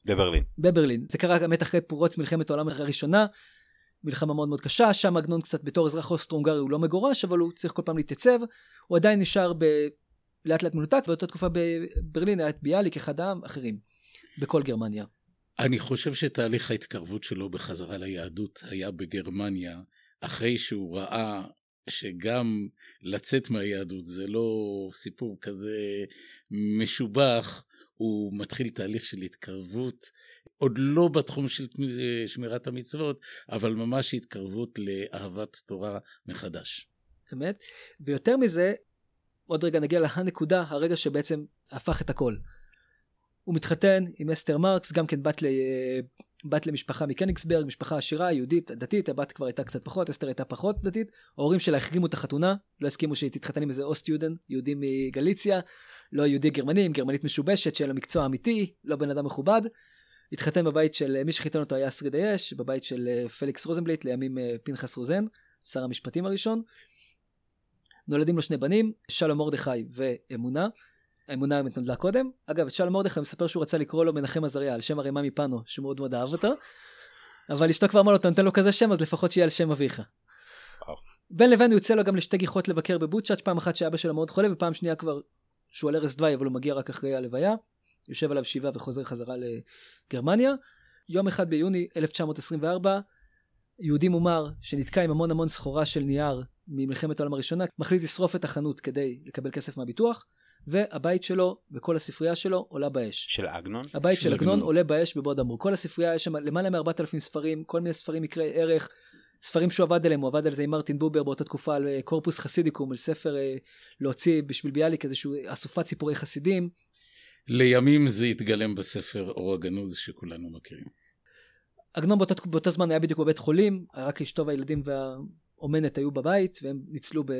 בברלין. בברלין. זה קרה באמת אחרי פרוץ מלחמת העולם הראשונה, מלחמה מאוד מאוד קשה, שם עגנון קצת בתור אזרח אוסטרו-הונגרי הוא לא מגורש, אבל הוא צריך כל פעם להתייצב, הוא עדיין נשאר ב... לאט לאט מנותק, ובאותה תקופה בברלין היה את ביאליק, אחד העם, אחרים, בכל גרמניה. אני חושב שתהליך ההתקרבות שלו בחזרה ליהדות היה בגרמניה, אחרי שהוא ראה שגם לצאת מהיהדות זה לא סיפור כזה משובח, הוא מתחיל תהליך של התקרבות, עוד לא בתחום של שמירת המצוות, אבל ממש התקרבות לאהבת תורה מחדש. אמת. ויותר מזה, עוד רגע נגיע לנקודה, הרגע שבעצם הפך את הכל. הוא מתחתן עם אסתר מרקס, גם כן בת, ל... בת למשפחה מקניגסברג, משפחה עשירה, יהודית, דתית, הבת כבר הייתה קצת פחות, אסתר הייתה פחות דתית. ההורים שלה החרימו את החתונה, לא הסכימו שהיא תתחתן עם איזה אוסט יודן, יהודי מגליציה, לא יהודי גרמני, עם גרמנית משובשת, שאין לה מקצוע אמיתי, לא בן אדם מכובד. התחתן בבית של, מי שחיתן אותו היה שריד היש, בבית של אה, פליקס רוזנבליט, לימים אה, פנחס רוזן, שר המשפטים הראשון. נולדים לו שני בנים, שלום מרדכי ואמונה. האמונה נולדה קודם. אגב, את שלום מרדכי מספר שהוא רצה לקרוא לו מנחם עזריה, על שם הרימה מפנו, שהוא מאוד מאוד אהב אותו. אבל אשתו כבר אמר לו, אתה נותן לו כזה שם, אז לפחות שיהיה על שם אביך. בין לבין הוא יוצא לו גם לשתי גיחות לבקר בבוצ'אץ', פעם אחת שאבא שלו מאוד חולה, ופעם שנייה כבר שהוא על ערש דווי, אבל הוא מגיע רק אחרי הלוויה. יושב עליו שבעה וחוזר חזרה לגרמניה. יום אחד ביוני 1924, יהודי מומר שנתקע עם המון המון סחורה של נייר ממלחמת העולם הראשונה, מחליט לשרוף את החנות כדי לקבל כסף מהביטוח, והבית שלו וכל הספרייה שלו עולה באש. של עגנון? הבית של, של עגנון עולה באש בבוד אמור. כל הספרייה, יש שם למעלה מ-4,000 ספרים, כל מיני ספרים מקרי ערך, ספרים שהוא עבד עליהם, הוא עבד על זה עם מרטין בובר באותה תקופה על אה, קורפוס חסידיקום, על ספר אה, להוציא בשביל ביאליק איזשהו אסופת סיפורי חסידים. לימים זה התגלם בספר אור הגנוז שכולנו מכירים. עגנון באותה, באותה זמן היה בדיוק בבית חולים, רק אשתו והילדים והאומנת היו בבית, והם ניצלו ב,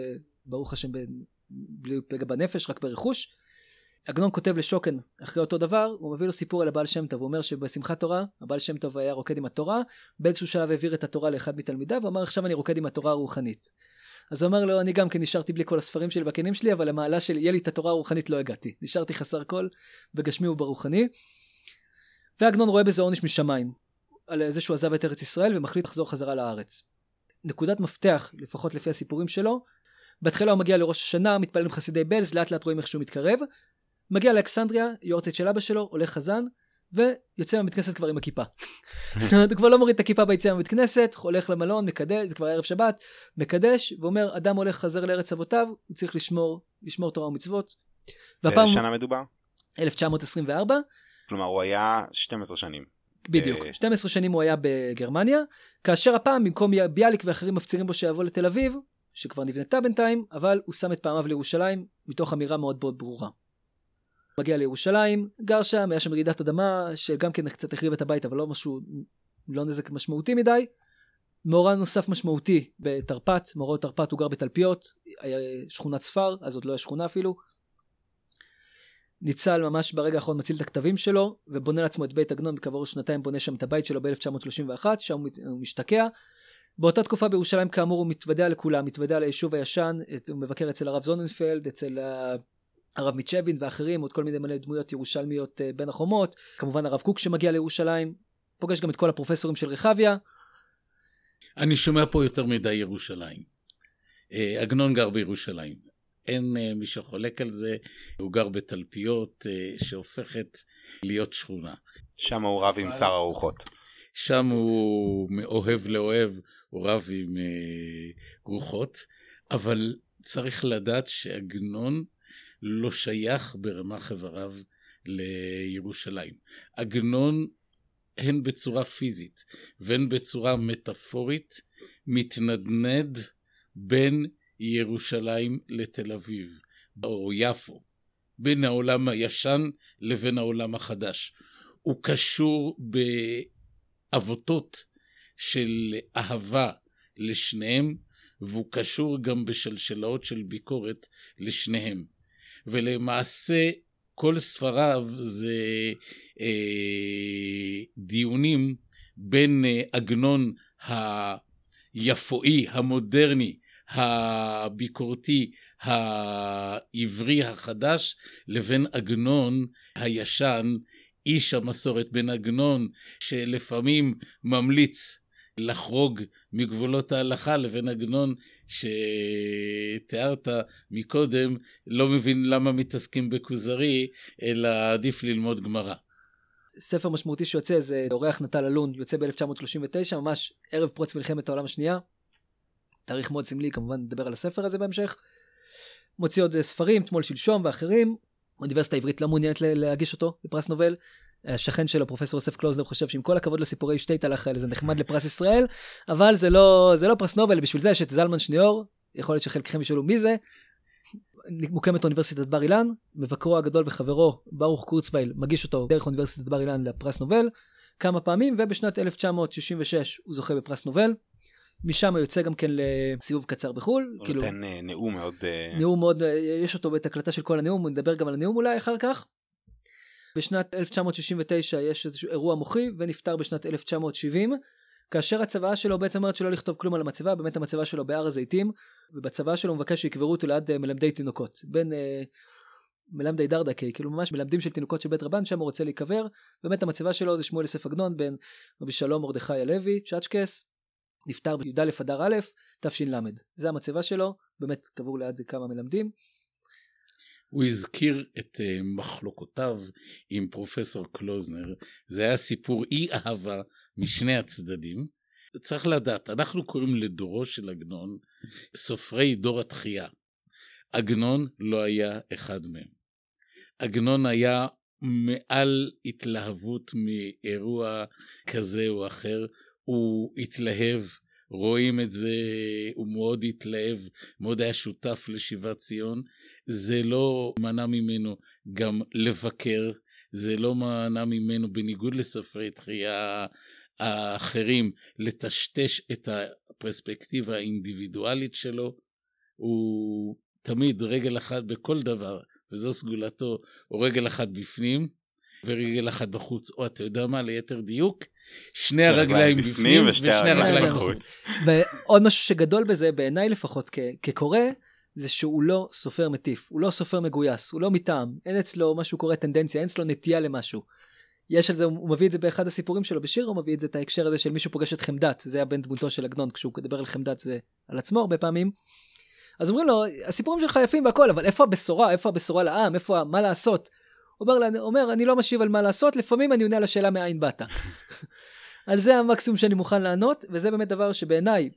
ברוך השם בלי פגע בנפש, רק ברכוש. עגנון כותב לשוקן אחרי אותו דבר, הוא מביא לו סיפור על הבעל שם טוב, הוא אומר שבשמחת תורה, הבעל שם טוב היה רוקד עם התורה, באיזשהו שלב העביר את התורה לאחד מתלמידיו, ואמר עכשיו אני רוקד עם התורה הרוחנית. אז הוא אמר לו, אני גם כן נשארתי בלי כל הספרים שלי בכנים שלי, אבל למעלה של יהיה לי את התורה הרוחנית לא הגעתי. נשארתי חסר כל, בגשמי וברוחני. ועגנון רואה בזה עונש משמיים, על זה שהוא עזב את ארץ ישראל ומחליט לחזור חזרה לארץ. נקודת מפתח, לפחות לפי הסיפורים שלו, בהתחלה הוא מגיע לראש השנה, מתפלל עם חסידי בלז, לאט לאט רואים איך שהוא מתקרב. מגיע לאלכסנדריה, יורצית של אבא שלו, הולך חזן, ויוצא מהבית כנסת כבר עם הכיפה. [LAUGHS] זאת אומרת, הוא כבר לא מוריד את הכיפה ביציאה מהבית כנסת, הולך למלון, מקדש, זה כבר ערב שבת, מקדש, ואומר, אדם הולך חזר לארץ אבותיו, הוא צריך לשמור, לשמור תורה ומצוות. והפעם... באיזה שנה מדובר? 1924. כלומר, הוא היה 12 שנים. בדיוק, 12 שנים הוא היה בגרמניה, כאשר הפעם במקום ביאליק ואחרים מפצירים בו שיבוא לתל אביב, שכבר נבנתה בינתיים, אבל הוא שם את פעמיו לירושלים, מתוך אמירה מאוד מאוד ברורה. מגיע לירושלים, גר שם, היה שם רעידת אדמה, שגם כן קצת החריב את הבית, אבל לא משהו, לא נזק משמעותי מדי. מאורע נוסף משמעותי בתרפ"ט, מאורע תרפ"ט הוא גר בתלפיות, היה שכונת ספר, אז עוד לא היה שכונה אפילו. ניצל ממש ברגע האחרון מציל את הכתבים שלו, ובונה לעצמו את בית עגנון, וכעבור שנתיים בונה שם את הבית שלו ב-1931, שם הוא משתקע. באותה תקופה בירושלים כאמור הוא מתוודע לכולם, מתוודע ליישוב הישן, הוא מבקר אצל הרב זוננפלד, אצל הרב מיצ'בין ואחרים, עוד כל מיני מלא דמויות ירושלמיות אה, בין החומות, כמובן הרב קוק שמגיע לירושלים, פוגש גם את כל הפרופסורים של רחביה. אני שומע פה יותר מדי ירושלים. אה, עגנון גר בירושלים. אין אה, מי שחולק על זה, הוא גר בתלפיות שהופכת להיות שכונה. שם הוא רב עם שר הרוחות. שם הוא מאוהב לאוהב, הוא רב עם רוחות, אבל צריך לדעת שעגנון לא שייך ברמ"ח איבריו לירושלים. עגנון, הן בצורה פיזית והן בצורה מטאפורית, מתנדנד בין ירושלים לתל אביב, או יפו, בין העולם הישן לבין העולם החדש. הוא קשור בעבותות של אהבה לשניהם, והוא קשור גם בשלשלאות של ביקורת לשניהם. ולמעשה כל ספריו זה אה, דיונים בין אה, עגנון היפואי, המודרני, הביקורתי, העברי החדש, לבין עגנון הישן, איש המסורת, בין עגנון שלפעמים ממליץ לחרוג מגבולות ההלכה לבין עגנון שתיארת מקודם, לא מבין למה מתעסקים בכוזרי, אלא עדיף ללמוד גמרא. ספר משמעותי שיוצא זה אורח נטל אלון, יוצא ב-1939, ממש ערב פרוץ מלחמת העולם השנייה. תאריך מאוד סמלי, כמובן נדבר על הספר הזה בהמשך. מוציא עוד ספרים, תמול שלשום ואחרים. האוניברסיטה העברית לא מעוניינת להגיש אותו לפרס נובל. השכן שלו, פרופסור יוסף קלוזנר, חושב שעם כל הכבוד לסיפורי שטייטלך האלה, זה נחמד לפרס ישראל, אבל זה לא, זה לא פרס נובל, בשביל זה יש את זלמן שניאור, יכול להיות שחלקכם ישאלו מי זה. מוקמת אוניברסיטת בר אילן, מבקרו הגדול וחברו, ברוך קורצווייל, מגיש אותו דרך אוניברסיטת בר אילן לפרס נובל כמה פעמים, ובשנת 1966 הוא זוכה בפרס נובל. משם הוא יוצא גם כן לסיבוב קצר בחו"ל. הוא כאילו, נותן אה, נאום מאוד... אה, נאום מאוד, אה, יש אותו את הקלטה של כל הנאום, הוא נדבר גם על הנאום אולי אחר כך. בשנת 1969 יש איזשהו אירוע מוחי ונפטר בשנת 1970 כאשר הצוואה שלו בעצם אומרת שלא לכתוב כלום על המצבה באמת המצבה שלו בהר הזיתים ובצוואה שלו מבקש שיקברו אותו ליד אה, מלמדי תינוקות. בין אה, מלמדי דרדקי כאילו ממש מלמדים של תינוקות של בית רבן שם הוא רוצה להיקבר. באמת המצבה שלו זה שמואל יוסף עגנון בן רבי שלום מרדכי הלוי צ'אצ'קס. נפטר בי"א אדר א' תש"ל. זה המצבה שלו באמת קבור ליד כמה מלמדים הוא הזכיר את אה, מחלוקותיו עם פרופסור קלוזנר, זה היה סיפור אי אהבה משני הצדדים. צריך לדעת, אנחנו קוראים לדורו של עגנון סופרי דור התחייה. עגנון לא היה אחד מהם. עגנון היה מעל התלהבות מאירוע כזה או אחר, הוא התלהב, רואים את זה, הוא מאוד התלהב, מאוד היה שותף לשיבת ציון, זה לא מנע ממנו גם לבקר, זה לא מנע ממנו, בניגוד לספרי תחייה האחרים, לטשטש את הפרספקטיבה האינדיבידואלית שלו. הוא תמיד רגל אחת בכל דבר, וזו סגולתו, או רגל אחת בפנים ורגל אחת בחוץ, או אתה יודע מה, ליתר דיוק, שני הרגליים בפנים ושני הרגליים בחוץ. ועוד משהו שגדול בזה, בעיניי לפחות כקורא, זה שהוא לא סופר מטיף, הוא לא סופר מגויס, הוא לא מטעם, אין אצלו משהו קורה טנדנציה, אין אצלו נטייה למשהו. יש על זה, הוא מביא את זה באחד הסיפורים שלו בשיר, הוא מביא את זה, את ההקשר הזה של מישהו פוגש את חמדת, זה היה בן דמותו של עגנון, כשהוא מדבר על חמדת זה על עצמו הרבה פעמים. אז אומרים לו, הסיפורים שלך יפים והכל, אבל איפה הבשורה, איפה הבשורה לעם, איפה, מה לעשות? הוא אומר, אומר, אני לא משיב על מה לעשות, לפעמים אני עונה על השאלה מאין באת. [LAUGHS] על זה המקסימום שאני מוכן לענות, וזה באמת דבר שבעיניי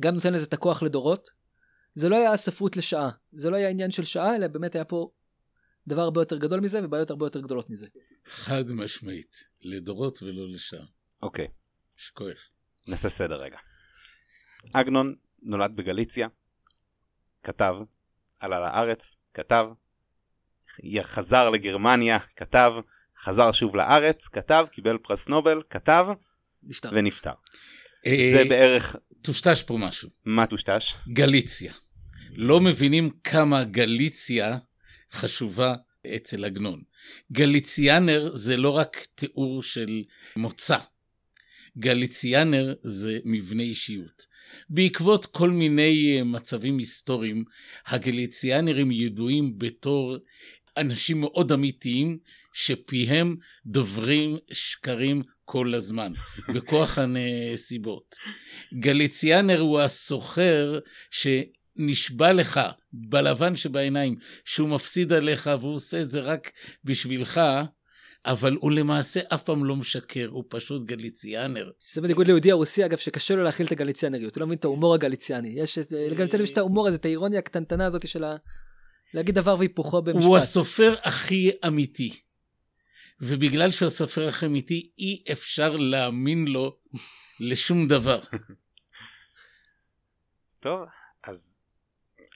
גם נותן לזה את הכוח לדורות, זה לא היה ספרות לשעה, זה לא היה עניין של שעה, אלא באמת היה פה דבר הרבה יותר גדול מזה ובעיות הרבה יותר גדולות מזה. חד משמעית, לדורות ולא לשעה. אוקיי. יש כואב. נעשה סדר רגע. עגנון נולד בגליציה, כתב, עלה לארץ, כתב, חזר לגרמניה, כתב, חזר שוב לארץ, כתב, קיבל פרס נובל, כתב, נפטר. ונפטר. אה, זה בערך טושטש פה משהו. מה טושטש? גליציה. לא מבינים כמה גליציה חשובה אצל עגנון. גליציאנר זה לא רק תיאור של מוצא. גליציאנר זה מבנה אישיות. בעקבות כל מיני אה, מצבים היסטוריים, הגליציאנרים ידועים בתור אנשים מאוד אמיתיים, שפיהם דוברים שקרים כל הזמן, בכוח הנסיבות. גליציאנר הוא הסוחר שנשבע לך בלבן שבעיניים שהוא מפסיד עליך והוא עושה את זה רק בשבילך, אבל הוא למעשה אף פעם לא משקר, הוא פשוט גליציאנר. זה בניגוד ליהודי הרוסי אגב שקשה לו להכיל את הגליציאנריות, הוא לא מבין את ההומור הגליציאני. יש את, לגליציאנים יש את ההומור הזה, את האירוניה הקטנטנה הזאת של ה... להגיד דבר והיפוכו במשפט. הוא הסופר הכי אמיתי. ובגלל שהוא הסופר הכי אמיתי, אי אפשר להאמין לו לשום דבר. טוב, אז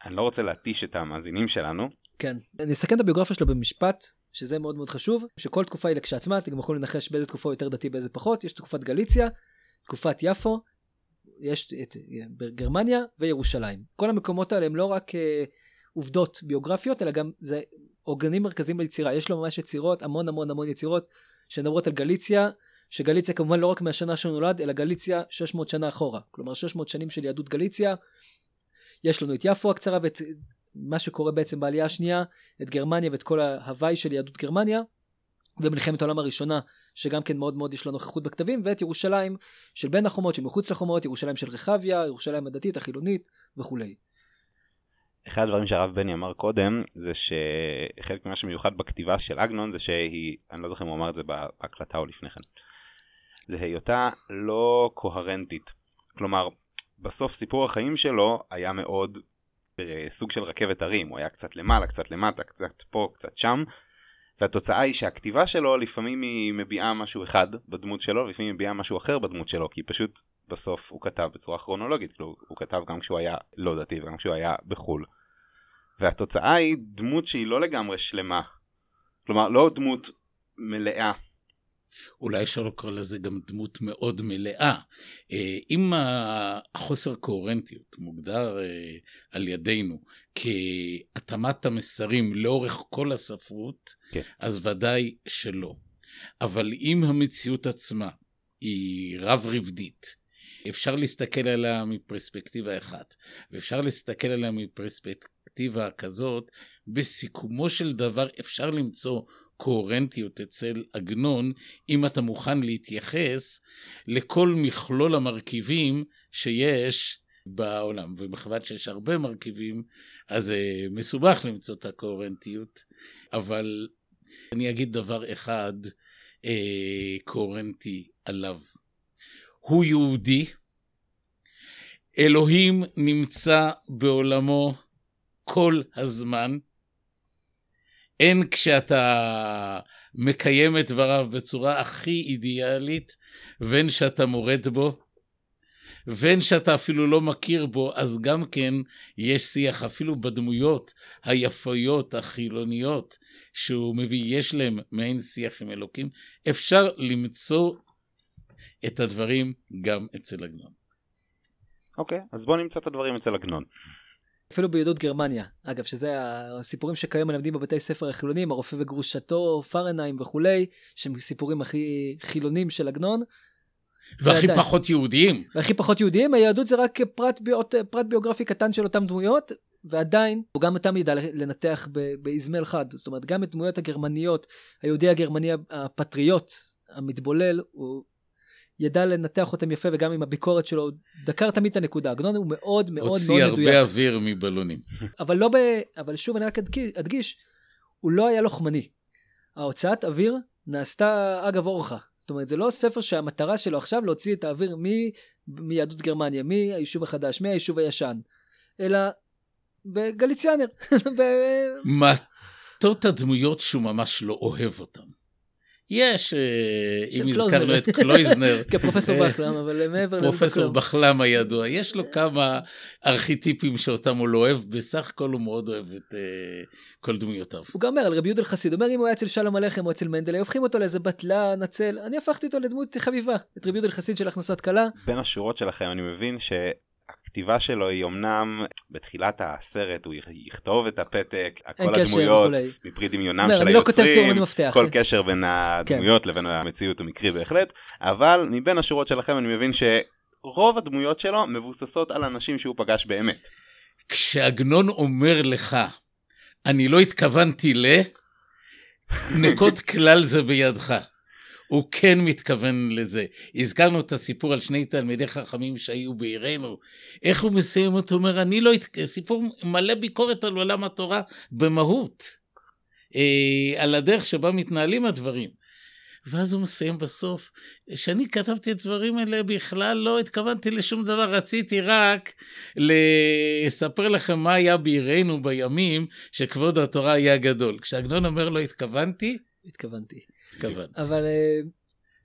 אני לא רוצה להתיש את המאזינים שלנו. כן. אני אסכם את הביוגרפיה שלו במשפט, שזה מאוד מאוד חשוב, שכל תקופה היא לכשעצמה, אתם גם יכולים לנחש באיזה תקופה הוא יותר דתי, באיזה פחות. יש תקופת גליציה, תקופת יפו, יש את גרמניה וירושלים. כל המקומות האלה הם לא רק uh, עובדות ביוגרפיות, אלא גם זה עוגנים מרכזיים ליצירה. יש לו ממש יצירות, המון המון המון יצירות, שמדברות על גליציה, שגליציה כמובן לא רק מהשנה שהוא נולד, אלא גליציה 600 שנה אחורה. כלומר 600 שנים של יהדות גליציה. יש לנו את יפו הקצרה ואת מה שקורה בעצם בעלייה השנייה, את גרמניה ואת כל ההוואי של יהדות גרמניה, ומלחמת העולם הראשונה, שגם כן מאוד מאוד יש לה נוכחות בכתבים, ואת ירושלים של בין החומות, שמחוץ לחומות, ירושלים של רחביה, ירושלים הדתית, החילונית וכולי. אחד הדברים שהרב בני אמר קודם זה שחלק ממה שמיוחד בכתיבה של עגנון זה שהיא, אני לא זוכר אם הוא אמר את זה בהקלטה או לפני כן, זה היותה לא קוהרנטית. כלומר, בסוף סיפור החיים שלו היה מאוד אה, סוג של רכבת הרים, הוא היה קצת למעלה, קצת למטה, קצת פה, קצת שם, והתוצאה היא שהכתיבה שלו לפעמים היא מביעה משהו אחד בדמות שלו, ולפעמים היא מביעה משהו אחר בדמות שלו, כי פשוט בסוף הוא כתב בצורה כרונולוגית, כאילו הוא כתב גם כשהוא היה לא דתי וגם כשהוא היה בחו"ל. והתוצאה היא דמות שהיא לא לגמרי שלמה. כלומר, לא דמות מלאה אולי אפשר לקרוא לזה גם דמות מאוד מלאה. אה, אם החוסר קוהרנטיות מוגדר אה, על ידינו כהתאמת המסרים לאורך כל הספרות, כן. אז ודאי שלא. אבל אם המציאות עצמה היא רב-רבדית, אפשר להסתכל עליה מפרספקטיבה אחת, ואפשר להסתכל עליה מפרספקטיבה כזאת, בסיכומו של דבר אפשר למצוא קוהרנטיות אצל עגנון, אם אתה מוכן להתייחס לכל מכלול המרכיבים שיש בעולם. ומכיוון שיש הרבה מרכיבים, אז זה מסובך למצוא את הקוהרנטיות, אבל אני אגיד דבר אחד אה, קוהרנטי עליו. הוא יהודי, אלוהים נמצא בעולמו כל הזמן, הן כשאתה מקיים את דבריו בצורה הכי אידיאלית, והן שאתה מורד בו, והן שאתה אפילו לא מכיר בו, אז גם כן יש שיח אפילו בדמויות היפויות, החילוניות, שהוא מביא, יש להם מעין שיח עם אלוקים. אפשר למצוא את הדברים גם אצל עגנון. אוקיי, okay, אז בוא נמצא את הדברים אצל עגנון. אפילו ביהדות גרמניה, אגב, שזה הסיפורים שכיום מלמדים בבתי ספר החילונים, הרופא וגרושתו, פרנהיים וכולי, שהם סיפורים הכי חילונים של עגנון. והכי ועדיין, פחות יהודיים. והכי פחות יהודיים, היהדות זה רק פרט, ביוט, פרט ביוגרפי קטן של אותם דמויות, ועדיין הוא גם אותם ידע לנתח באזמל חד. זאת אומרת, גם את דמויות הגרמניות, היהודי הגרמני הפטריוט, המתבולל, הוא ידע לנתח אותם יפה וגם עם הביקורת שלו, דקר תמיד את הנקודה. עגנון הוא מאוד מאוד מאוד מדויק. הוציא הרבה אוויר מבלונים. [LAUGHS] אבל לא ב... אבל שוב אני רק אדגיש, הוא לא היה לוחמני. ההוצאת אוויר נעשתה אגב אורחה. זאת אומרת, זה לא ספר שהמטרה שלו עכשיו להוציא את האוויר מ... מיהדות גרמניה, מהיישוב החדש, מהיישוב הישן, אלא בגליציאנר. [LAUGHS] ב... מעטות הדמויות שהוא ממש לא אוהב אותן. יש, אה, אם הזכרנו את קלויזנר, [LAUGHS] כפרופסור בחלם, אבל מעבר לזה. פרופסור בחלם הידוע, יש לו כמה ארכיטיפים שאותם הוא לא אוהב, בסך הכל הוא מאוד אוהב את אה, כל דמויותיו. הוא גם אומר על רבי יהודה חסיד, הוא אומר אם הוא היה אצל שלום הלחם או אצל מנדלי, הופכים אותו לאיזה בטלן, עצל, אני הפכתי אותו לדמות חביבה, את רבי יהודה חסיד של הכנסת כלה. בין השורות שלכם אני מבין ש... הכתיבה שלו היא אמנם בתחילת הסרט הוא יכתוב את הפתק, כל הדמויות מפרי דמיונם של לא היוצרים, לא כל קשר בין הדמויות כן. לבין המציאות הוא מקרי בהחלט, אבל מבין השורות שלכם אני מבין שרוב הדמויות שלו מבוססות על אנשים שהוא פגש באמת. כשעגנון אומר לך, אני לא התכוונתי ל... נקוד [LAUGHS] כלל זה בידך. הוא כן מתכוון לזה. הזכרנו את הסיפור על שני תלמידי חכמים שהיו בעירנו. איך הוא מסיים אותו? אומר, אני לא... סיפור מלא ביקורת על עולם התורה במהות. אה, על הדרך שבה מתנהלים הדברים. ואז הוא מסיים בסוף, שאני כתבתי את הדברים האלה בכלל לא התכוונתי לשום דבר, רציתי רק לספר לכם מה היה בעירנו בימים שכבוד התורה היה גדול. כשעגנון אומר לא התכוונתי, התכוונתי. התכוונתי. אבל אה,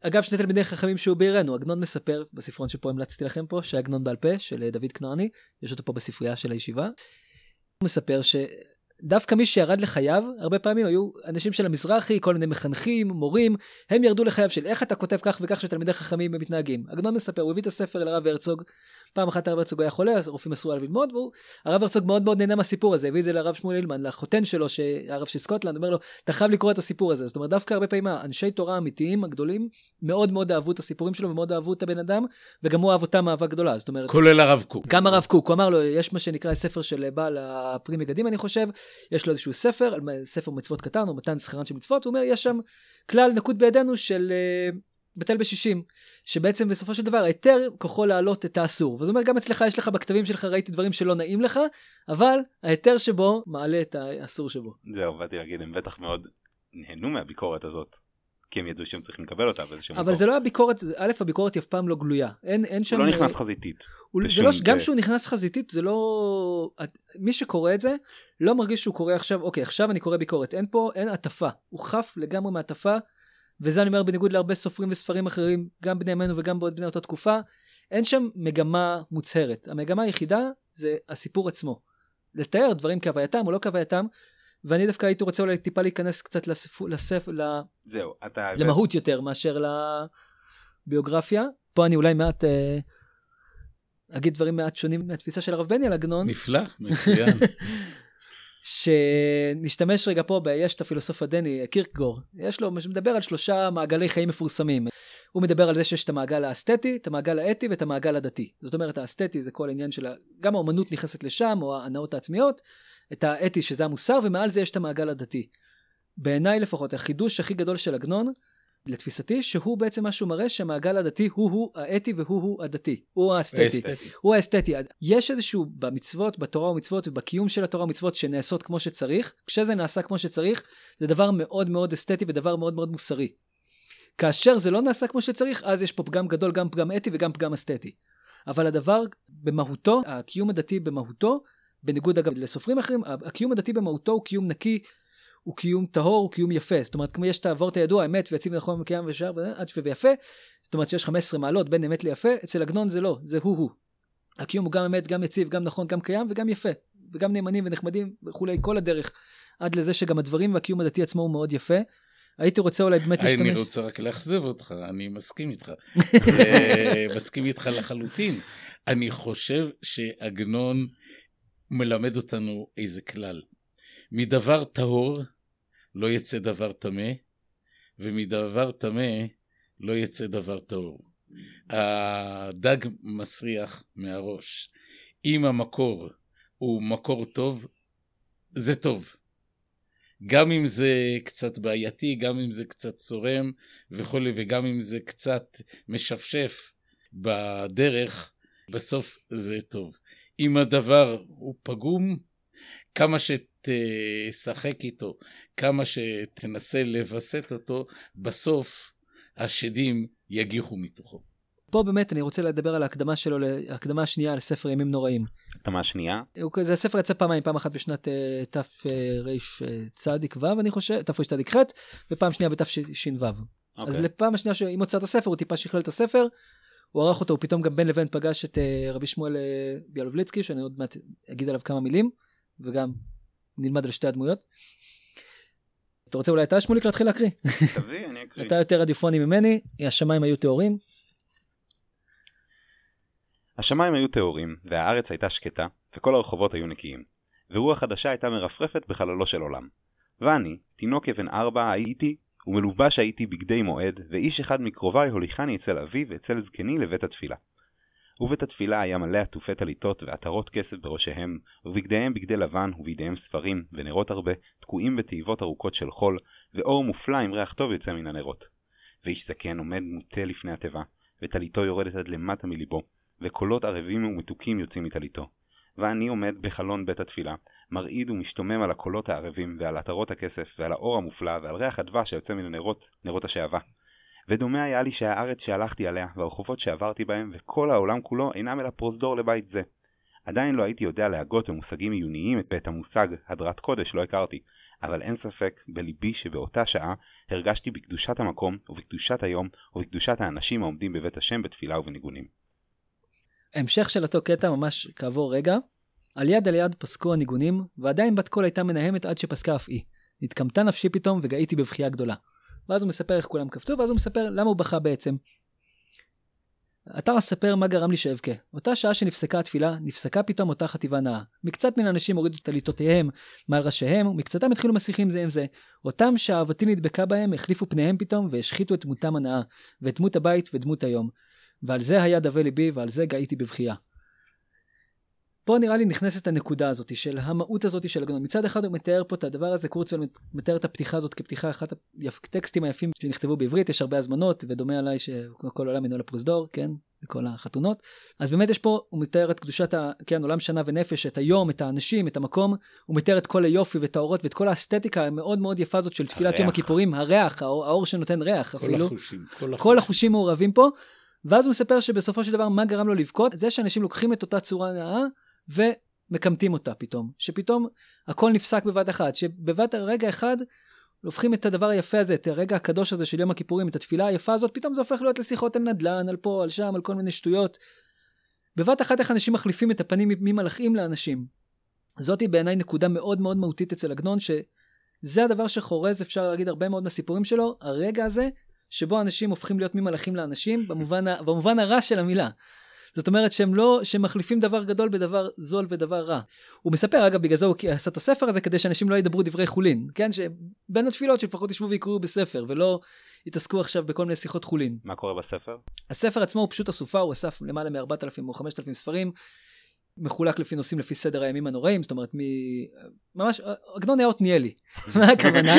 אגב, שני תלמידי חכמים שהוא בעירנו, עגנון מספר בספרון שפה המלצתי לכם פה, שעגנון בעל פה של אה, דוד כנעני, יש אותו פה בספרייה של הישיבה. הוא מספר שדווקא מי שירד לחייו, הרבה פעמים היו אנשים של המזרחי, כל מיני מחנכים, מורים, הם ירדו לחייו של איך אתה כותב כך וכך שתלמידי חכמים מתנהגים. עגנון מספר, הוא הביא את הספר לרב הרצוג, פעם אחת הרב הרצוג היה חולה, אז הרופאים אסרו עליו ללמוד, והרב הרצוג מאוד מאוד נהנה מהסיפור הזה, הביא את זה לרב שמואל הילמן, לחותן שלו, הרב של סקוטלנד, אומר לו, אתה חייב לקרוא את הסיפור הזה. זאת אומרת, דווקא הרבה פעמים האנשי תורה האמיתיים הגדולים, מאוד מאוד אהבו את הסיפורים שלו ומאוד אהבו את הבן אדם, וגם הוא אהב אותם אהבה גדולה, זאת אומרת... כולל הרב קוק. גם הרב קוק, הוא אמר לו, יש מה שנקרא ספר של בעל הפרי מגדים, אני חושב, יש לו איזשהו ספר, ספר מצוות קטן, או מתן שכרן של מצוות, הוא אומר, יש שם כלל נקוט בידינו של uh, בטל בשישים. שבעצם בסופו של דבר ההיתר כוחו להעלות את האסור. זאת אומרת גם אצלך יש לך בכתבים שלך ראיתי דברים שלא נעים לך, אבל ההיתר שבו מעלה את האסור שבו. זהו, באתי להגיד, הם בטח מאוד נהנו מהביקורת הזאת. כי הם ידעו שהם צריכים לקבל אותה באיזשהו מקום. אבל זה לא הביקורת, א', הביקורת היא אף פעם לא גלויה. אין, אין שם... הוא לא נכנס חזיתית. הוא, זה לא, גם כשהוא נכנס חזיתית, זה לא... מי שקורא את זה, לא מרגיש שהוא קורא עכשיו, אוקיי, עכשיו אני קורא ביקורת. אין פה, אין הטפה. הוא חף לגמרי מהטפה. וזה אני אומר בניגוד להרבה סופרים וספרים אחרים, גם בני ימינו וגם בעוד בני אותה תקופה, אין שם מגמה מוצהרת. המגמה היחידה זה הסיפור עצמו. לתאר דברים כהווייתם או לא כהווייתם, ואני דווקא הייתי רוצה אולי טיפה להיכנס קצת לספר, לספר, זהו, אתה... למהות יותר מאשר לביוגרפיה. פה אני אולי מעט אה, אגיד דברים מעט שונים מהתפיסה של הרב בני על עגנון. נפלא, מצוין. [LAUGHS] שנשתמש רגע פה, יש את הפילוסוף הדני, קירקגור, יש לו, מדבר על שלושה מעגלי חיים מפורסמים. הוא מדבר על זה שיש את המעגל האסתטי, את המעגל האתי ואת המעגל הדתי. זאת אומרת, האסתטי זה כל העניין של, גם האומנות נכנסת לשם, או ההנאות העצמיות, את האתי שזה המוסר, ומעל זה יש את המעגל הדתי. בעיניי לפחות, החידוש הכי גדול של עגנון, לתפיסתי, שהוא בעצם משהו מראה שהמעגל הדתי הוא-הוא האתי והוא-הוא הדתי. הוא האסתטי. הוא האסתטי. יש איזשהו במצוות, בתורה ומצוות ובקיום של התורה ומצוות שנעשות כמו שצריך, כשזה נעשה כמו שצריך, זה דבר מאוד מאוד אסתטי ודבר מאוד מאוד מוסרי. כאשר זה לא נעשה כמו שצריך, אז יש פה פגם גדול, גם פגם אתי וגם פגם אסתטי. אבל הדבר במהותו, הקיום הדתי במהותו, בניגוד אגב לסופרים אחרים, הקיום הדתי במהותו הוא קיום נקי, הוא קיום טהור, הוא קיום יפה. זאת אומרת, כמו יש את העבורת הידוע, אמת ויציב נכון וקיים ושאר, עד שווה ויפה. זאת אומרת שיש 15 מעלות בין אמת ליפה, אצל עגנון זה לא, זה הוא-הוא. הקיום הוא גם אמת, גם יציב, גם נכון, גם קיים וגם יפה. וגם נאמנים ונחמדים וכולי, כל הדרך. עד לזה שגם הדברים והקיום הדתי עצמו הוא מאוד יפה. הייתי רוצה אולי באמת להשתמש... אני רוצה רק לאכזב אותך, אני מסכים איתך. [LAUGHS] מסכים איתך לחלוטין. אני חושב שעגנון מלמד אותנו איזה כלל. מדבר טהור לא יצא דבר טמא, ומדבר טמא לא יצא דבר טהור. הדג מסריח מהראש. אם המקור הוא מקור טוב, זה טוב. גם אם זה קצת בעייתי, גם אם זה קצת צורם וכולי, וגם אם זה קצת משפשף בדרך, בסוף זה טוב. אם הדבר הוא פגום, כמה שתשחק איתו, כמה שתנסה לווסת אותו, בסוף השדים יגיחו מתוכו. פה באמת אני רוצה לדבר על ההקדמה שלו, ההקדמה השנייה לספר ימים נוראים. הקדמה שנייה? זה הספר יצא פעמיים, פעם אחת בשנת uh, תרצ"ו, אני חושב, תרצ"ח, ופעם שנייה בתש"ו. Okay. אז לפעם השנייה שעם הוצאת הספר הוא טיפה שכלל את הספר, הוא ערך אותו, הוא פתאום גם בין לבין פגש את uh, רבי שמואל uh, ביאלובליצקי, שאני עוד מעט אגיד עליו כמה מילים. וגם נלמד על שתי הדמויות. אתה רוצה אולי אתה שמוליק להתחיל להקריא? תביא, אני אקריא. אתה יותר רדיופוני ממני, השמיים היו טהורים. השמיים היו טהורים, והארץ הייתה שקטה, וכל הרחובות היו נקיים. ורוח חדשה הייתה מרפרפת בחללו של עולם. ואני, תינוק אבן ארבע, הייתי, ומלובש הייתי בגדי מועד, ואיש אחד מקרוביי הוליכני אצל אבי ואצל זקני לבית התפילה. ובית התפילה היה מלא עטופי טליתות ועטרות כסף בראשיהם, ובגדיהם בגדי לבן, ובידיהם ספרים, ונרות הרבה, תקועים בתיבות ארוכות של חול, ואור מופלא עם ריח טוב יוצא מן הנרות. ואיש זקן עומד מוטה לפני התיבה, וטליתו יורדת עד למטה מליבו, וקולות ערבים ומתוקים יוצאים מטליתו. ואני עומד בחלון בית התפילה, מרעיד ומשתומם על הקולות הערבים, ועל עטרות הכסף, ועל האור המופלא, ועל ריח הדבש שיוצא מן הנרות, נרות השעווה. ודומה היה לי שהארץ שהלכתי עליה והרחובות שעברתי בהם וכל העולם כולו אינם אלא פרוזדור לבית זה. עדיין לא הייתי יודע להגות במושגים עיוניים את המושג הדרת קודש לא הכרתי, אבל אין ספק בליבי שבאותה שעה הרגשתי בקדושת המקום ובקדושת היום ובקדושת האנשים העומדים בבית השם בתפילה ובניגונים. המשך של אותו קטע ממש כעבור רגע, על יד על יד פסקו הניגונים, ועדיין בת קול הייתה מנהמת עד שפסקה אף היא. נתקמתה נפשי פתאום וגאיתי בבכייה גדולה. ואז הוא מספר איך כולם קפצו, ואז הוא מספר למה הוא בכה בעצם. אתה מספר מה גרם לי שאבכה. אותה שעה שנפסקה התפילה, נפסקה פתאום אותה חטיבה נאה. מקצת מן האנשים הורידו את טליתותיהם מעל ראשיהם, ומקצתם התחילו מסיחים זה עם זה. אותם שאהבתי נדבקה בהם, החליפו פניהם פתאום, והשחיתו את דמותם הנאה, ואת דמות הבית ודמות היום. ועל זה היה דווה ליבי, ועל זה גאיתי בבכייה. פה נראה לי נכנסת הנקודה הזאת של המהות הזאת של עגנון. מצד אחד הוא מתאר פה את הדבר הזה, קורצוויל מתאר את הפתיחה הזאת כפתיחה אחת הטקסטים היפים שנכתבו בעברית, יש הרבה הזמנות, ודומה עליי שכל עולם אינו לפרוזדור, כן, בכל החתונות. אז באמת יש פה, הוא מתאר את קדושת, ה, כן, עולם שנה ונפש, את היום, את האנשים, את המקום, הוא מתאר את כל היופי ואת האורות ואת כל האסתטיקה המאוד מאוד יפה הזאת של תפילת יום הכיפורים, הריח, האור, האור שנותן ריח כל אפילו. החושים, כל החושים. כל החושים מעורבים פה, ואז הוא מספר שבסופו של דבר מה גרם לו לבכות? זה שאנשים לוקחים את אותה צורה נאה ומקמטים אותה פתאום. שפתאום הכל נפסק בבת אחת, שבבת רגע אחד הופכים את הדבר היפה הזה, את הרגע הקדוש הזה של יום הכיפורים, את התפילה היפה הזאת, פתאום זה הופך להיות לשיחות על נדל"ן, על פה, על שם, על כל מיני שטויות. בבת אחת איך אנשים מחליפים את הפנים ממלאכים לאנשים. זאתי בעיניי נקודה מאוד מאוד מהותית אצל עגנון, שזה הדבר שחורז, אפשר להגיד, הרבה מאוד מהסיפורים שלו, הרגע הזה שבו אנשים הופכים להיות ממלאכים לאנשים, במובן, במובן הרע של המילה. זאת אומרת שהם לא, שהם מחליפים דבר גדול בדבר זול ודבר רע. הוא מספר, אגב, בגלל זה הוא עשה את הספר הזה, כדי שאנשים לא ידברו דברי חולין, כן? שבין התפילות שלפחות ישבו ויקראו בספר, ולא יתעסקו עכשיו בכל מיני שיחות חולין. מה קורה בספר? הספר עצמו הוא פשוט אסופה, הוא אסף למעלה מ-4,000 או 5,000 ספרים. מחולק לפי נושאים לפי סדר הימים הנוראים, זאת אומרת מ... ממש, עגנון היה עתניאלי, [LAUGHS] מה הכוונה?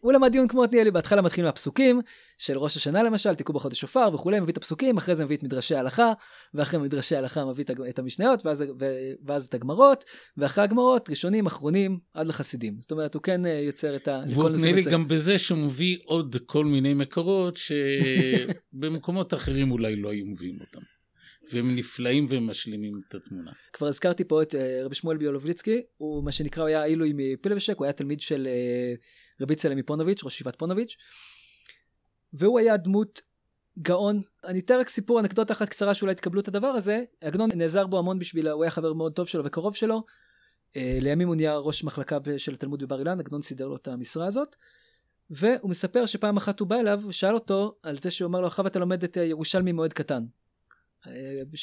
הוא למד דיון כמו עתניאלי, בהתחלה מתחיל מהפסוקים של ראש השנה למשל, תיקעו בחודש שופר וכולי, מביא את הפסוקים, אחרי זה מביא את מדרשי ההלכה, ואחרי מדרשי ההלכה מביא את המשניות, ואז, ו... ואז את הגמרות, ואחרי הגמרות, ראשונים, אחרונים, עד לחסידים. זאת אומרת, הוא כן יוצר את ה... והוא עתניאלי גם בזה שהוא מביא עוד כל מיני מקורות [LAUGHS] שבמקומות אחרים אולי לא היו מביאים אותם. והם נפלאים והם משלימים את התמונה. כבר הזכרתי פה את uh, רבי שמואל ביולובליצקי, הוא מה שנקרא, הוא היה עילוי מפילבשק, הוא היה תלמיד של uh, רבי צלם מפונוביץ', ראש ישיבת פונוביץ', והוא היה דמות גאון. אני אתן רק סיפור, אנקדוטה אחת קצרה שאולי תקבלו את הדבר הזה. עגנון נעזר בו המון בשביל, הוא היה חבר מאוד טוב שלו וקרוב שלו. Uh, לימים הוא נהיה ראש מחלקה של התלמוד בבר אילן, עגנון סידר לו את המשרה הזאת. והוא מספר שפעם אחת הוא בא אליו, שאל אותו על זה שהוא אמר לו, אחריו אתה לומד את ירושלמי מועד קטן.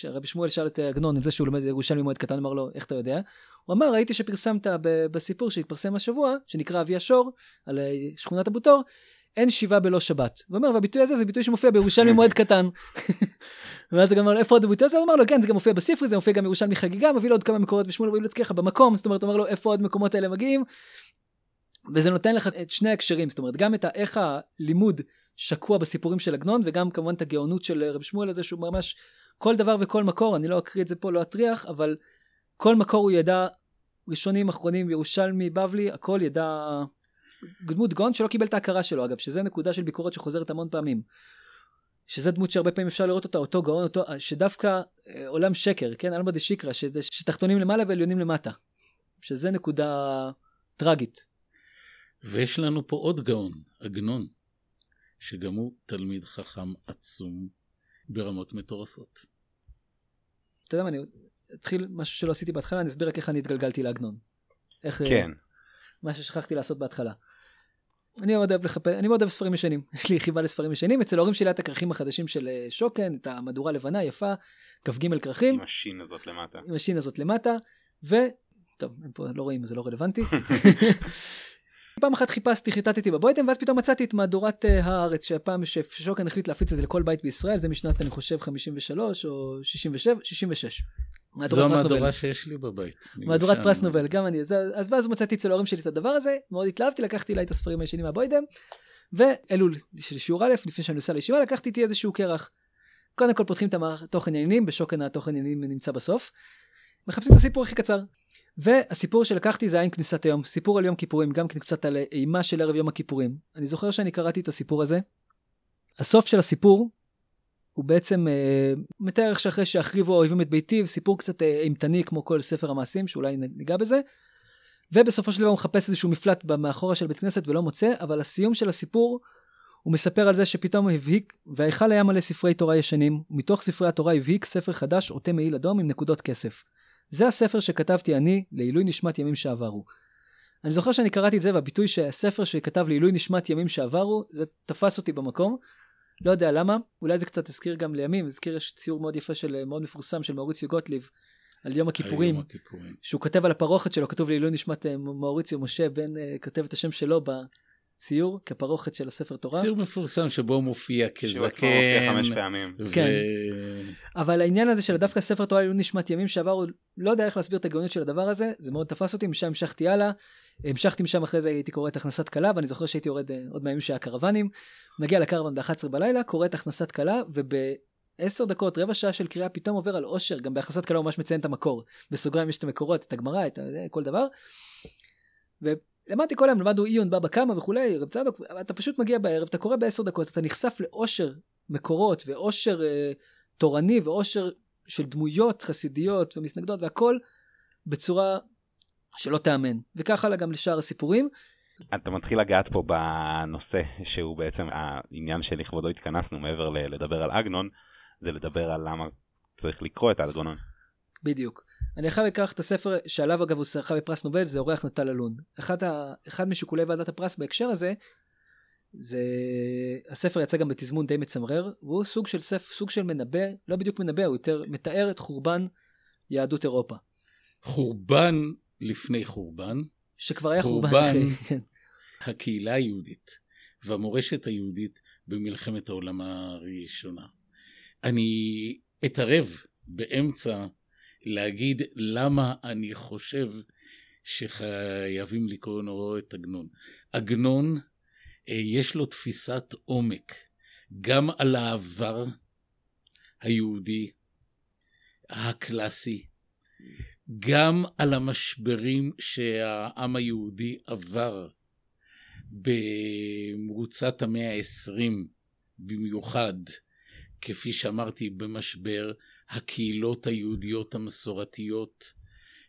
רבי שמואל שאל את עגנון את זה שהוא לומד ירושלמי מועד קטן, אמר לו, איך אתה יודע? הוא אמר, ראיתי שפרסמת בסיפור שהתפרסם השבוע, שנקרא אבי השור, על שכונת אבו תור, אין שיבה בלא שבת. הוא אומר, והביטוי הזה זה ביטוי שמופיע בירושלמי מועד קטן. [LAUGHS] ואז הוא גם אמר לו, איפה עוד הביטוי הזה? הוא אמר לו, כן, זה גם מופיע בספרי, זה מופיע גם בירושלמי חגיגה, מביא לו עוד כמה מקורות ושמואל רואים לצקיך במקום, זאת אומרת, אומר לו, איפה עוד מקומות האלה מגיעים? וזה נותן לך את שני ההקשרים, זאת אומרת, גם את איך הלימוד שקוע בסיפורים של עגנון, וגם כמובן את הגאונות של רבי שמואל הזה, שהוא ממש כל דבר וכל מקור, אני לא אקריא את זה פה, לא אטריח, אבל כל מקור הוא ידע, ראשונים, אחרונים, ירושלמי, בבלי, הכל ידע דמות גאון שלא קיבל את ההכרה שלו אגב, שזה נקודה של ביקורת שחוזרת המון פעמים. שזה דמות שהרבה פעמים אפשר לראות אותה, אותו גאון, אותו, שדווקא אה, עולם שקר, כן, אלמא דשיקרא, שתחתונים למעלה ועליונים למטה. שזה נקודה טרגית. ויש לנו פה עוד גאון, עגנון, שגם הוא תלמיד חכם עצום ברמות מטורפות. אתה יודע מה, אני אתחיל משהו שלא עשיתי בהתחלה, אני אסביר רק איך אני התגלגלתי לעגנון. איך... כן. מה ששכחתי לעשות בהתחלה. אני מאוד אוהב לחפש, אני מאוד אוהב ספרים ישנים, [LAUGHS] יש לי חיבה לספרים ישנים, אצל ההורים שלי היה את הכרכים החדשים של שוקן, את המהדורה לבנה יפה, כ"ג כרכים. עם השין הזאת למטה. עם השין הזאת למטה, ו... טוב, הם פה לא רואים, זה לא רלוונטי. [LAUGHS] פעם אחת חיפשתי, חיטטתי בבוידם, ואז פתאום מצאתי את מהדורת uh, הארץ, שהפעם ששוקן החליט להפיץ את זה לכל בית בישראל, זה משנת, אני חושב, 53 או 67, 66. זו המהדורה שיש לי בבית. מהדורת פרס נובל, גם אני. אז, אז ואז מצאתי אצל ההורים שלי את הדבר הזה, מאוד התלהבתי, לקחתי אליי את הספרים הישנים מהבוידם, ואלו של שיעור א', לפני שאני נוסע לישיבה, לקחתי איתי איזשהו קרח. קודם כל פותחים את התוכן עניינים, בשוקן התוכן עניינים נמצא בסוף. מחפשים את הסיפור הכי קצר. והסיפור שלקחתי זה היה עם כניסת היום, סיפור על יום כיפורים, גם כן קצת על אימה של ערב יום הכיפורים. אני זוכר שאני קראתי את הסיפור הזה, הסוף של הסיפור הוא בעצם אה, מתאר איך שאחרי שהחריבו האויבים את ביתי, סיפור קצת אה, אימתני כמו כל ספר המעשים, שאולי ניגע בזה. ובסופו של דבר הוא מחפש איזשהו מפלט מאחורה של בית כנסת ולא מוצא, אבל הסיום של הסיפור הוא מספר על זה שפתאום הבהיק, וההיכל היה מלא ספרי תורה ישנים, ומתוך ספרי התורה הבהיק ספר חדש עוטה מעיל אדום עם נקודות כסף. זה הספר שכתבתי אני לעילוי נשמת ימים שעברו. אני זוכר שאני קראתי את זה, והביטוי שהספר שכתב לעילוי נשמת ימים שעברו, זה תפס אותי במקום. לא יודע למה, אולי זה קצת הזכיר גם לימים, הזכיר יש ציור מאוד יפה של, מאוד מפורסם של מאוריציו גוטליב, על יום הכיפורים, הכיפורים. שהוא כותב על הפרוכת שלו, כתוב לעילוי נשמת אה, מאוריציו משה, בן אה, כותב את השם שלו בציור, כפרוכת של הספר תורה. ציור מפורסם שבו הוא מופיע שהוא עצמו מופיע כזקן. חמש פעמים. ו- כן. אבל העניין הזה של דווקא ספר תורה לעילוי נשמת ימים שעברו, לא יודע איך להסביר את הגאוניות של הדבר הזה, זה מאוד תפס אותי, משם המשכתי הלאה. המשכתי משם אחרי זה הייתי קורא את הכנסת כלה ואני זוכר שהייתי יורד אה, עוד מהימים שהיה קרוונים מגיע לקרוון ב-11 בלילה קורא את הכנסת כלה וב-10 דקות רבע שעה של קריאה פתאום עובר על אושר גם בהכנסת כלה הוא ממש מציין את המקור בסוגריים יש את המקורות את הגמרא את כל דבר. ולמדתי כל היום למדנו עיון בבא קמא וכולי רב צדוק אתה פשוט מגיע בערב אתה קורא בעשר דקות אתה נחשף לאושר מקורות ואושר אה, תורני ואושר של דמויות חסידיות ומסנגדות והכל בצורה שלא תאמן וכך הלאה גם לשאר הסיפורים אתה מתחיל לגעת פה בנושא שהוא בעצם העניין שלכבודו התכנסנו מעבר לדבר על אגנון, זה לדבר על למה צריך לקרוא את האלגונון. בדיוק. אני עכשיו אקח את הספר שעליו אגב הוא זכה בפרס נובל זה אורח נטל אלון. אחד, ה... אחד משיקולי ועדת הפרס בהקשר הזה זה הספר יצא גם בתזמון די מצמרר והוא סוג של ספר סוג של מנבא לא בדיוק מנבא הוא יותר מתאר את חורבן יהדות אירופה חורבן לפני חורבן, שכבר היה חורבן, חורבן. אחרי, כן. הקהילה היהודית והמורשת היהודית במלחמת העולם הראשונה. אני אתערב באמצע להגיד למה אני חושב שחייבים לקרוא נורו את עגנון. עגנון, אה, יש לו תפיסת עומק גם על העבר היהודי הקלאסי, גם על המשברים שהעם היהודי עבר במרוצת המאה העשרים במיוחד, כפי שאמרתי, במשבר הקהילות היהודיות המסורתיות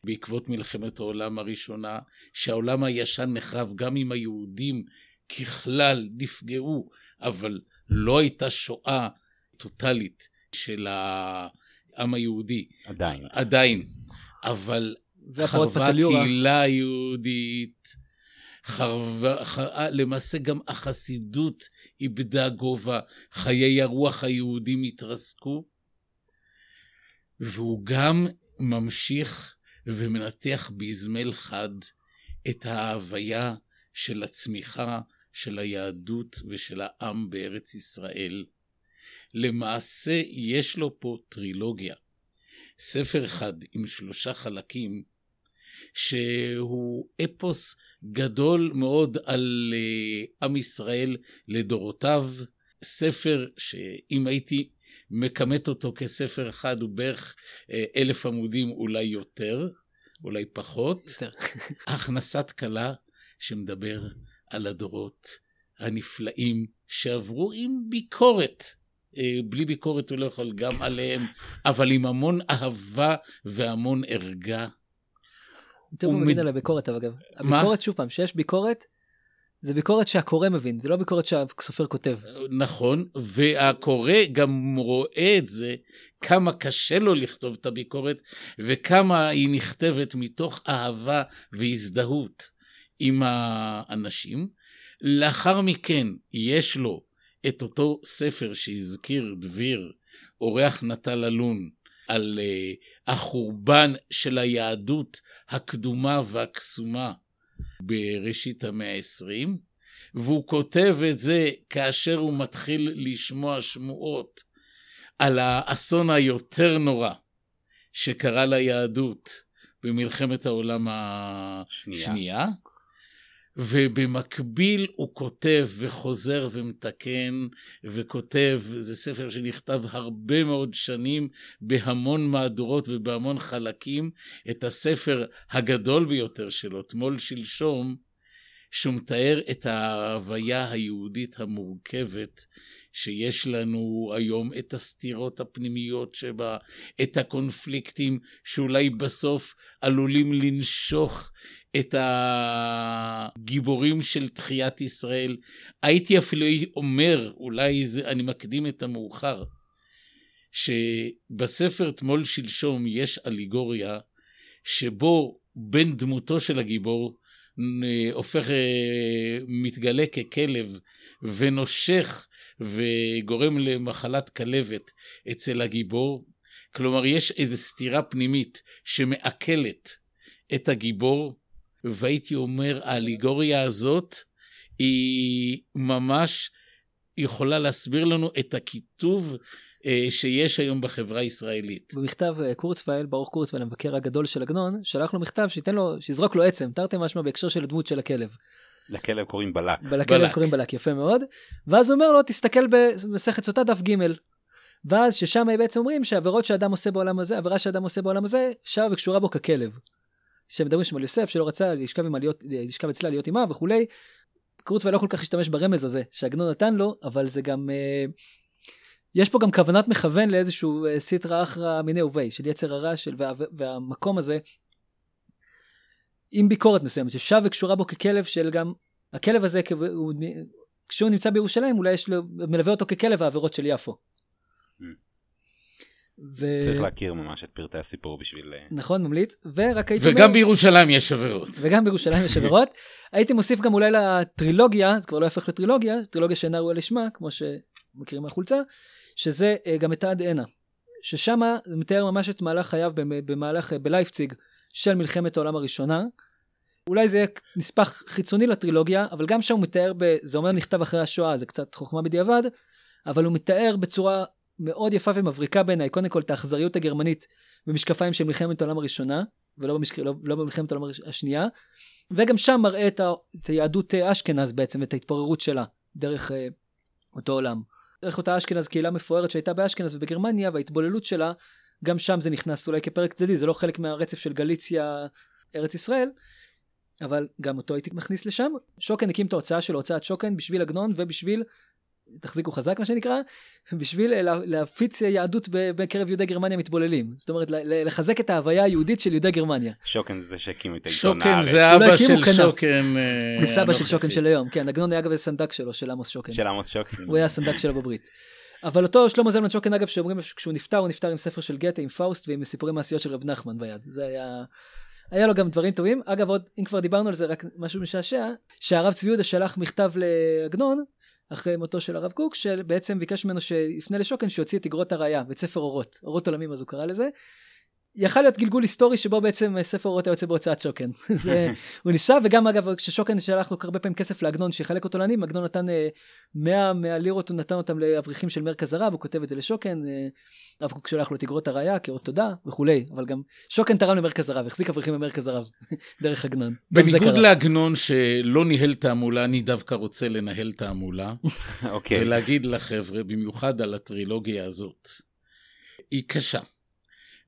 בעקבות מלחמת העולם הראשונה, שהעולם הישן נחרב גם אם היהודים ככלל נפגעו, אבל לא הייתה שואה טוטאלית של העם היהודי. עדיין. עדיין. אבל חרבה. הקהילה היהודית, חרבה, ח... למעשה גם החסידות איבדה גובה, חיי הרוח היהודים התרסקו, והוא גם ממשיך ומנתח באזמל חד את ההוויה של הצמיחה של היהדות ושל העם בארץ ישראל. למעשה יש לו פה טרילוגיה. ספר אחד עם שלושה חלקים, שהוא אפוס גדול מאוד על uh, עם ישראל לדורותיו, ספר שאם הייתי מכמת אותו כספר אחד הוא בערך uh, אלף עמודים אולי יותר, אולי פחות, יותר. [LAUGHS] הכנסת כלה שמדבר על הדורות הנפלאים שעברו עם ביקורת. אה, בלי ביקורת הוא לא יכול גם עליהם, אבל עם המון אהבה והמון ערגה. יותר הוא מבין על הביקורת אבל אגב. מה? הביקורת שוב פעם שיש ביקורת זה ביקורת שהקורא מבין זה לא ביקורת שהסופר כותב. נכון, והקורא גם רואה את זה, כמה קשה לו לכתוב את הביקורת, וכמה היא נכתבת מתוך אהבה והזדהות עם האנשים. לאחר מכן יש לו את אותו ספר שהזכיר דביר, אורח נטל אלון, על uh, החורבן של היהדות הקדומה והקסומה בראשית המאה ה-20, והוא כותב את זה כאשר הוא מתחיל לשמוע שמועות על האסון היותר נורא שקרה ליהדות במלחמת העולם השנייה, ובמקביל הוא כותב וחוזר ומתקן וכותב, זה ספר שנכתב הרבה מאוד שנים בהמון מהדורות ובהמון חלקים, את הספר הגדול ביותר שלו, תמול שלשום, שהוא מתאר את ההוויה היהודית המורכבת שיש לנו היום, את הסתירות הפנימיות שבה, את הקונפליקטים שאולי בסוף עלולים לנשוך את הגיבורים של תחיית ישראל. הייתי אפילו אומר, אולי זה, אני מקדים את המאוחר, שבספר תמול שלשום יש אליגוריה שבו בין דמותו של הגיבור הופך, אה, מתגלה ככלב ונושך וגורם למחלת כלבת אצל הגיבור. כלומר, יש איזו סתירה פנימית שמעכלת את הגיבור, והייתי אומר, האליגוריה הזאת היא ממש יכולה להסביר לנו את הקיטוב אה, שיש היום בחברה הישראלית. במכתב אה, קורצווייל, ברוך קורצווייל, המבקר הגדול של עגנון, שלח לו מכתב שייתן לו, שיזרוק לו עצם, תרתי משמע בהקשר של הדמות של הכלב. לכלב קוראים בלק. לכלב בלק. קוראים בלק, יפה מאוד. ואז הוא אומר לו, תסתכל במסכת סוטה דף ג'. ואז ששם בעצם אומרים שעבירות שאדם עושה בעולם הזה, עבירה שאדם עושה בעולם הזה, שווה וקשורה בו ככלב. שמדברים שם על יוסף שלא רצה לשכב, עליות, לשכב אצלה להיות עימה וכולי. קורצווייל לא כל כך השתמש ברמז הזה שעגנון נתן לו, אבל זה גם... אה, יש פה גם כוונת מכוון לאיזשהו אה, סיטרא אחרא מיני ובי של יצר הרע של, וה, והמקום הזה עם ביקורת מסוימת ששב וקשורה בו ככלב של גם הכלב הזה הוא, כשהוא נמצא בירושלים אולי יש לו מלווה אותו ככלב העבירות של יפו. ו... צריך להכיר ממש את פרטי הסיפור בשביל... אה, נכון, ממליץ. ורק הייתי וגם אומר... בירושלים יש עבירות. וגם בירושלים יש עבירות. [LAUGHS] הייתי מוסיף גם אולי לטרילוגיה, זה כבר לא יהפך לטרילוגיה, טרילוגיה שאינה ראויה לשמה, כמו שמכירים מהחולצה, שזה uh, גם את עד הנה. ששם זה מתאר ממש את מהלך חייו במהלך, uh, בלייפציג של מלחמת העולם הראשונה. אולי זה יהיה נספח חיצוני לטרילוגיה, אבל גם שם הוא מתאר, ב... זה אומר נכתב אחרי השואה, זה קצת חוכמה בדיעבד, אבל הוא מתאר בצורה מאוד יפה ומבריקה בעיניי, קודם כל את האכזריות הגרמנית במשקפיים של מלחמת העולם הראשונה, ולא במשק... לא, לא במלחמת העולם השנייה, וגם שם מראה את, ה... את היהדות אשכנז בעצם, את ההתפוררות שלה, דרך uh, אותו עולם. דרך אותה אשכנז, קהילה מפוארת שהייתה באשכנז ובגרמניה, וההתבוללות שלה, גם שם זה נכנס אולי כפרק צדדי, זה לא חלק מהרצף של גליציה, ארץ ישראל, אבל גם אותו הייתי מכניס לשם. שוקן הקים את ההוצאה שלו, הוצאת שוקן, בשביל עגנון ובשביל תחזיקו חזק מה שנקרא, בשביל להפיץ יהדות בקרב יהודי גרמניה מתבוללים. זאת אומרת, לחזק את ההוויה היהודית של יהודי גרמניה. שוקן זה שהקים את העיתון הארץ. שוקן זה אבא של שוקן. אה, זה סבא של שוקן של היום, כן, עגנון היה אגב הסנדק שלו, של עמוס שוקן. של עמוס שוקן. הוא היה הסנדק שלו בברית. אבל אותו שלמה זלמן שוקן אגב שאומרים כשהוא נפטר הוא נפטר עם ספר של גתה עם פאוסט ועם סיפורי מעשיות של רב נחמן ביד זה היה היה לו גם דברים טובים אגב עוד אם כבר דיברנו על זה רק משהו משעשע שהרב צבי יהודה שלח מכתב לעגנון אחרי מותו של הרב קוק, שבעצם ביקש ממנו שיפנה לשוקן שיוציא את אגרות הראי"ה, ואת ספר אורות, אורות עולמים אז הוא קרא לזה. יכל להיות גלגול היסטורי שבו בעצם ספר אורות היה יוצא בהוצאת שוקן. [LAUGHS] זה, הוא ניסה וגם אגב כששוקן שלח לו הרבה פעמים כסף לעגנון שיחלק אותו לעניים, עגנון נתן 100 אה, מהלירות הוא נתן אותם לאברכים של מרכז הרב, הוא כותב את זה לשוקן, אה, הרב קוק שלח לו את אגרות הראייה כאות תודה וכולי, אבל גם שוקן תרם למרכז הרב, החזיק אברכים במרכז הרב [LAUGHS] דרך עגנון. בניגוד לעגנון שלא ניהל תעמולה, אני דווקא רוצה לנהל תעמולה. [LAUGHS] אוקיי. ולהגיד לחבר'ה, במיוחד על הטרילוגיה הזאת, היא קשה.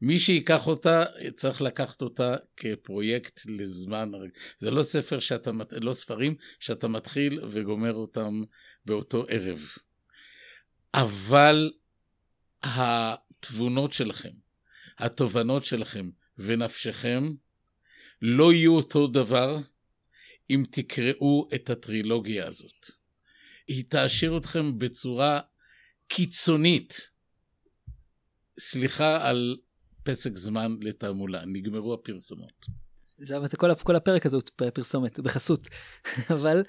מי שיקח אותה, צריך לקחת אותה כפרויקט לזמן. זה לא ספר שאתה, לא ספרים שאתה מתחיל וגומר אותם באותו ערב. אבל התבונות שלכם, התובנות שלכם ונפשכם לא יהיו אותו דבר אם תקראו את הטרילוגיה הזאת. היא תעשיר אתכם בצורה קיצונית. סליחה על פסק זמן לתעמולה, נגמרו הפרסומות. זה כל, כל הפרק הזה הוא פרסומת, בחסות. [LAUGHS] אבל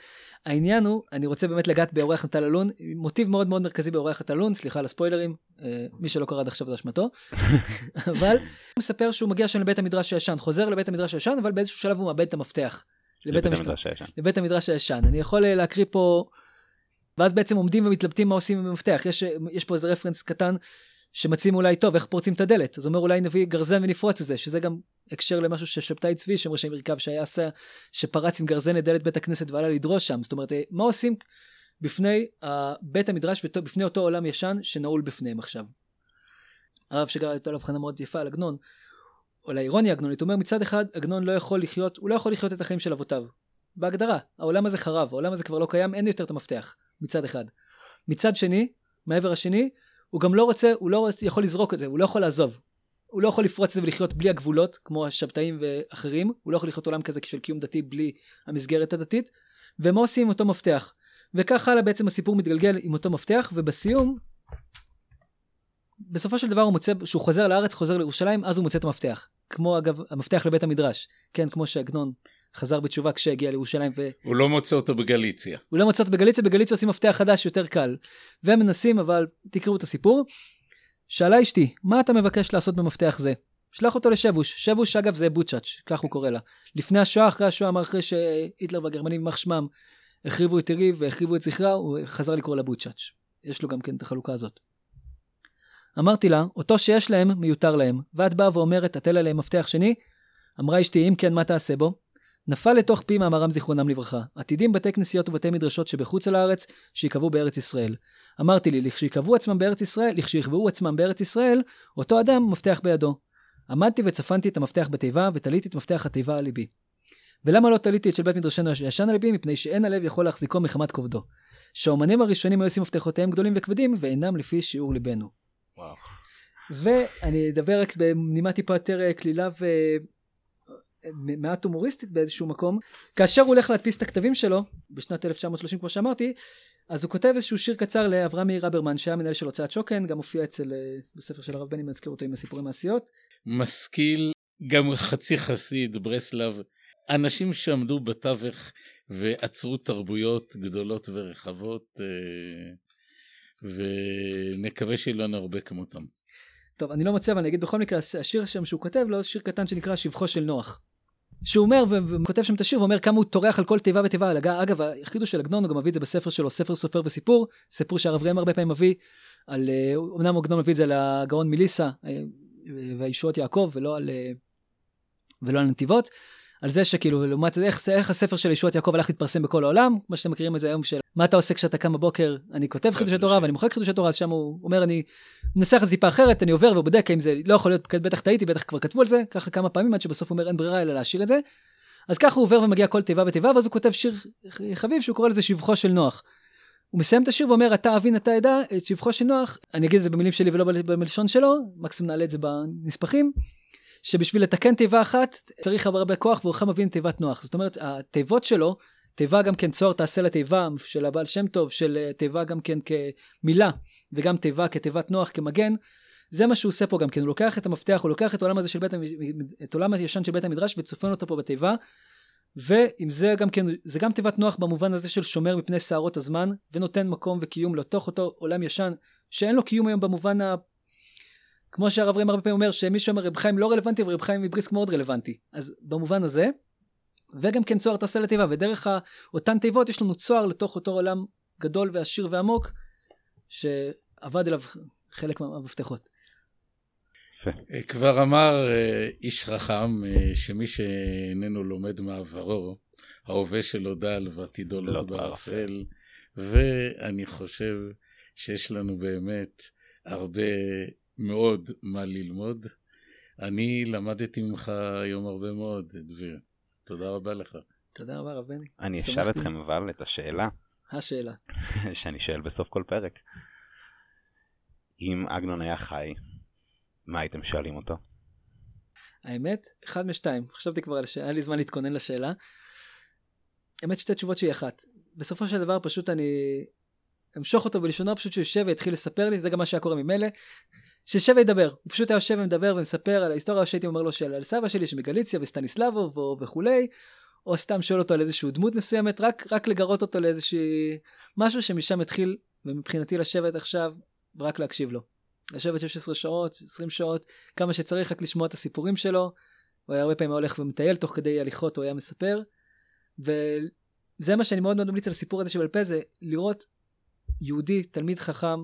העניין הוא, אני רוצה באמת לגעת באורח נטל אלון, מוטיב מאוד מאוד מרכזי באורח נטל אלון, סליחה על הספוילרים, אה, מי שלא קרא עד עכשיו זה אשמתו, [LAUGHS] אבל הוא מספר שהוא מגיע שם לבית המדרש הישן, חוזר לבית המדרש הישן, אבל באיזשהו שלב הוא מאבד את המפתח. לבית המדרש הישן. לבית המדרש הישן. אני יכול אה, להקריא פה, ואז בעצם עומדים ומתלבטים מה עושים עם המפתח. יש, אה, יש פה איזה רפרנס קטן שמציעים אולי טוב איך פורצים את הדלת אז אומר אולי נביא גרזן ונפרוץ את זה שזה גם הקשר למשהו ששבתאי צבי שם ראשי מרכב שהיה עשה שפרץ עם גרזן לדלת בית הכנסת ועלה לדרוש שם זאת אומרת אה, מה עושים בפני בית המדרש ובפני אותו עולם ישן שנעול בפניהם עכשיו. הרב שגר הייתה לו הבחנה מאוד יפה על עגנון או לאירוניה עגנונית הוא אומר מצד אחד עגנון לא יכול לחיות הוא לא יכול לחיות את החיים של אבותיו בהגדרה, העולם הזה חרב, העולם הזה כבר לא קיים, אין יותר את המפתח, מצד אחד. מצד שני, מהעבר השני, הוא גם לא רוצה, הוא לא רוצה, יכול לזרוק את זה, הוא לא יכול לעזוב. הוא לא יכול לפרוץ את זה ולחיות בלי הגבולות, כמו השבתאים ואחרים, הוא לא יכול לחיות עולם כזה של קיום דתי בלי המסגרת הדתית, ומה עושים עם אותו מפתח? וכך הלאה בעצם הסיפור מתגלגל עם אותו מפתח, ובסיום, בסופו של דבר הוא מוצא, כשהוא חוזר לארץ, חוזר לירושלים, אז הוא מוצא את המפתח. כמו אגב, המפתח לבית המדרש. כן, כמו שעגנון חזר בתשובה כשהגיע לירושלים ו... הוא לא מוצא אותו בגליציה. הוא לא מוצא אותו בגליציה, בגליציה עושים מפתח חדש יותר קל. והם מנסים, אבל תקראו את הסיפור. שאלה אשתי, מה אתה מבקש לעשות במפתח זה? שלח אותו לשבוש. שבוש אגב זה בוצ'אץ', כך הוא קורא לה. לפני השואה, אחרי השואה, אמר אחרי שהיטלר והגרמנים, יימח שמם, החריבו את יריב והחריבו את זכרה, הוא חזר לקרוא לה בוצ'אץ'. יש לו גם כן את החלוקה הזאת. אמרתי לה, אותו שיש להם, מיותר להם. ואת באה ואומרת, תטל עליהם מפתח שני? אמרה אשתי, אם כן, מה תעשה בו? נפל לתוך פי מאמרם זיכרונם לברכה. עתידים בתי כנסיות ובתי מדרשות שבחוץ על הארץ, שייקבעו בארץ ישראל. אמרתי לי, לכשיקבעו עצמם בארץ ישראל, לכשיקבעו עצמם בארץ ישראל, אותו אדם מפתח בידו. עמדתי וצפנתי את המפתח בתיבה, ותליתי את מפתח התיבה על ליבי. ולמה לא תליתי את של בית מדרשנו הישן על ליבי? מפני שאין הלב יכול להחזיקו מחמת כובדו. שהאומנים הראשונים היו עושים מפתחותיהם גדולים וכבדים, ואינם לפי שיעור ליבנו. וואו. ואני אדבר רק בנימה טיפה יותר קלילה ומעט הומוריסטית באיזשהו מקום. כאשר הוא הולך להדפיס את הכתבים שלו, בשנת 1930 כמו שאמרתי, אז הוא כותב איזשהו שיר קצר לאברהם מאיר רברמן, שהיה מנהל של הוצאת שוקן, גם הופיע אצל, אה, בספר של הרב בני, מזכיר אותו עם הסיפורים מעשיות. משכיל, גם חצי חסיד, ברסלב, אנשים שעמדו בתווך ועצרו תרבויות גדולות ורחבות, אה, ונקווה שיהיו לנו הרבה כמותם. טוב, אני לא מוצא, אבל אני אגיד בכל מקרה, השיר שם שהוא כותב לו, שיר קטן שנקרא שבחו של נוח. שהוא אומר, וכותב שם את השיר, ואומר כמה הוא טורח על כל תיבה ותיבה. אגב, החידוש של עגנון, הוא גם מביא את זה בספר שלו, ספר סופר וסיפור, סיפור שהרב ראם הרבה פעמים מביא, על, אמנם עגנון מביא את זה על הגאון מליסה אה, והישועות יעקב, ולא על, אה, ולא על נתיבות. על זה שכאילו לעומת איך, איך הספר של ישועת יעקב הלך להתפרסם בכל העולם, מה שאתם מכירים את זה היום של מה אתה עושה כשאתה קם בבוקר, אני כותב חידושי תורה ואני מוחק חידושי תורה, אז שם הוא אומר אני מנסח את זה טיפה אחרת, אני עובר ובודק אם זה לא יכול להיות, בטח טעיתי, בטח כבר כתבו על זה, ככה כמה פעמים עד שבסוף הוא אומר אין ברירה אלא להשאיר את זה. אז ככה הוא עובר ומגיע כל תיבה ותיבה, ואז הוא כותב שיר חביב שהוא קורא לזה שבחו של נוח. הוא מסיים את השיר ואומר אתה אבין אתה עדה את שבחו של נוח, אני אגיד את זה במילים שלי ולא בלשון שלו, מקסימום נעלה את זה בנספחים. שבשביל לתקן תיבה אחת צריך הרבה כוח בכלל מבין תיבת נוח. זאת אומרת, התיבות שלו, תיבה גם כן צוהר תעשה לתיבה של הבעל שם טוב, של אה, תיבה גם כן כמילה, וגם תיבה כתיבת נוח כמגן, זה מה שהוא עושה פה גם כן, הוא לוקח את המפתח, הוא לוקח את העולם הזה של בית, את העולם הישן של בית המדרש וצופן אותו פה בתיבה, ועם זה גם כן, זה גם תיבת נוח במובן הזה של שומר מפני שערות הזמן, ונותן מקום וקיום לתוך אותו עולם ישן, שאין לו קיום היום במובן כמו שהרב רים הרבה פעמים אומר שמי שאומר רב חיים לא רלוונטי ורב חיים מבריסק מאוד רלוונטי. אז במובן הזה, וגם כן צוהר תעשה לתיבה, ודרך אותן תיבות יש לנו צוהר לתוך אותו עולם גדול ועשיר ועמוק, שעבד אליו חלק מהמפתחות. אה, כבר אמר אה, איש חכם אה, שמי שאיננו לומד מעברו, ההווה שלו דל ועתידו לא בערפל, ואני חושב שיש לנו באמת הרבה מאוד מה ללמוד. אני למדתי ממך היום הרבה מאוד, דביר. תודה רבה לך. תודה רבה רב בני. אני אשאל אתכם אבל את השאלה. השאלה. [LAUGHS] שאני שואל בסוף כל פרק. אם אגנון היה חי, מה הייתם שואלים אותו? האמת, אחד משתיים. חשבתי כבר על השאלה, היה לי זמן להתכונן לשאלה. האמת שתי תשובות שהיא אחת. בסופו של דבר פשוט אני אמשוך אותו בלשונו, פשוט שהוא יושב ויתחיל לספר לי, זה גם מה שהיה קורה ממילא. שישב וידבר, הוא פשוט היה יושב ומדבר ומספר על ההיסטוריה שהייתי אומר לו של על סבא שלי שמגליציה וסטניסלבוב וכולי, או סתם שואל אותו על איזושהי דמות מסוימת, רק, רק לגרות אותו לאיזושהי משהו שמשם התחיל, ומבחינתי לשבת עכשיו, רק להקשיב לו. לשבת 16 שעות, 20 שעות, כמה שצריך רק לשמוע את הסיפורים שלו. הוא היה הרבה פעמים הולך ומטייל תוך כדי הליכות, הוא היה מספר. וזה מה שאני מאוד מאוד ממליץ על הסיפור הזה שבעל פה, זה לראות יהודי, תלמיד חכם,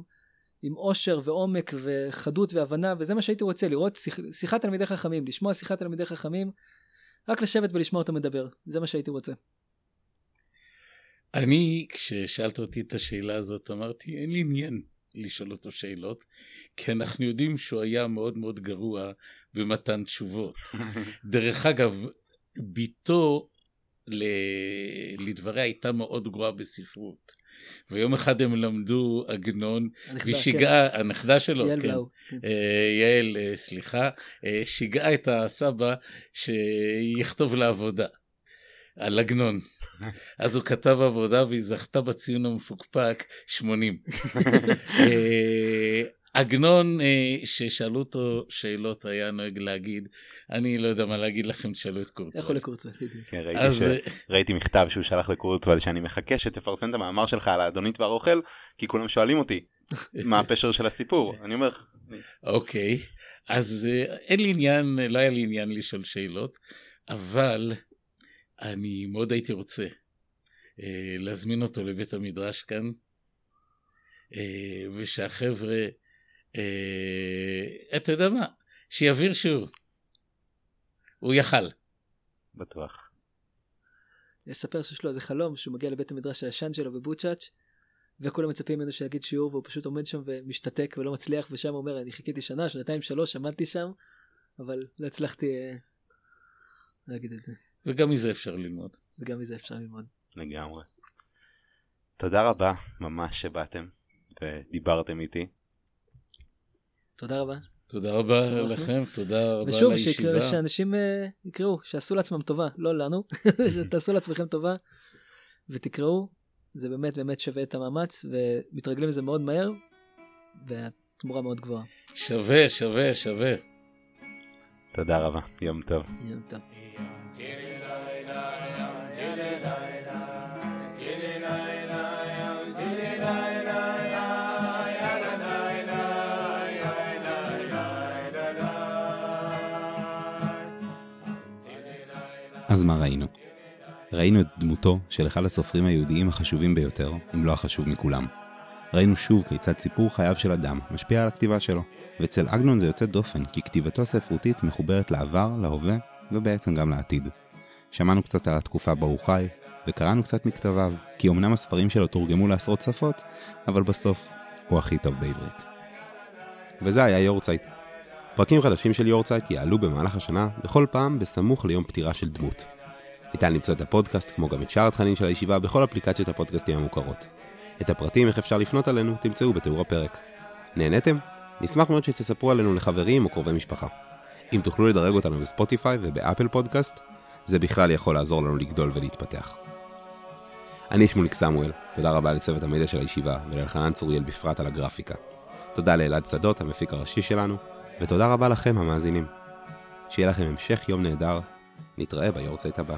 עם עושר ועומק וחדות והבנה, וזה מה שהייתי רוצה, לראות שיח, שיחת תלמידי חכמים, לשמוע שיחת תלמידי חכמים, רק לשבת ולשמוע אותו מדבר, זה מה שהייתי רוצה. אני, כששאלת אותי את השאלה הזאת, אמרתי, אין לי עניין לשאול אותו שאלות, כי אנחנו יודעים שהוא היה מאוד מאוד גרוע במתן תשובות. [LAUGHS] דרך אגב, ביתו שלדבריה הייתה מאוד גרועה בספרות. ויום אחד הם למדו עגנון, והיא שיגעה, הנכדה שלו, כן. יעל כן, בלאו. כן. אה, יעל, אה, סליחה, אה, שיגעה את הסבא שיכתוב לה עבודה על עגנון. [LAUGHS] אז הוא כתב עבודה והיא זכתה בציון המפוקפק 80. [LAUGHS] עגנון, אה, ששאלו אותו שאלות, היה נוהג להגיד, אני לא יודע מה להגיד לכם, תשאלו את איך קורצווייל. הוא לקורצווייל, בדיוק. כן, ראיתי, אז ש... אה, ראיתי מכתב שהוא שלח לקורצוול שאני מחכה שתפרסם את המאמר שלך על האדונית והרוכל כי כולם שואלים אותי מה הפשר של הסיפור [LAUGHS] אני אומר אוקיי, אז אה, אין לי עניין, לא היה לי עניין לשאול שאלות, אבל אני מאוד הייתי רוצה אה, להזמין אותו לבית המדרש כאן, אה, ושהחבר'ה, אה, אתה יודע מה, שיעביר שיעור. הוא יכל. בטוח. לספר שיש לו איזה חלום שהוא מגיע לבית המדרש הישן שלו בבוצ'אץ' וכולם מצפים ממנו שיגיד שיעור והוא פשוט עומד שם ומשתתק ולא מצליח ושם הוא אומר אני חיכיתי שנה שנתיים שלוש עמדתי שם אבל לא הצלחתי אה, להגיד את זה וגם מזה אפשר ללמוד. וגם מזה אפשר ללמוד. לגמרי. תודה רבה ממש שבאתם ודיברתם איתי. תודה רבה. תודה רבה. לכם, תודה רבה ושוב לישיבה. שיקרה, שאנשים אה, יקראו שעשו לעצמם טובה לא לנו [LAUGHS] שתעשו לעצמכם טובה ותקראו זה באמת באמת שווה את המאמץ ומתרגלים לזה מאוד מהר והתמורה מאוד גבוהה. שווה, שווה, שווה. תודה רבה. יום טוב. יום טוב. אז מה ראינו? ראינו את דמותו של אחד הסופרים היהודיים החשובים ביותר, אם לא החשוב מכולם. ראינו שוב כיצד סיפור חייו של אדם משפיע על הכתיבה שלו, ואצל עגנון זה יוצא דופן, כי כתיבתו הספרותית מחוברת לעבר, להווה, ובעצם גם לעתיד. שמענו קצת על התקופה בה הוא חי, וקראנו קצת מכתביו, כי אמנם הספרים שלו תורגמו לעשרות שפות, אבל בסוף הוא הכי טוב בעברית. וזה היה יורצייט. פרקים חדשים של יורצייט יעלו במהלך השנה, בכל פעם בסמוך ליום פטירה של דמות. ניתן למצוא את הפודקאסט, כמו גם את שאר התכנים של הישיבה, בכל אפליקציות הפודקאסטים המוכרות. את הפרטים איך אפשר לפנות עלינו תמצאו בתיאור הפרק. נהניתם? נשמח מאוד שתספרו עלינו לחברים או קרובי משפחה. אם תוכלו לדרג אותנו בספוטיפיי ובאפל פודקאסט, זה בכלל יכול לעזור לנו לגדול ולהתפתח. אני שמוליק סמואל, תודה רבה לצוות המדיה של הישיבה ולאלחנן צוריאל בפרט על הגרפיקה. תודה לאלעד שדות, המפיק הראשי שלנו, ותודה רבה לכם המאזינים. שיהיה לכם המשך יום נהדר, נתראה ביורצייט הבא.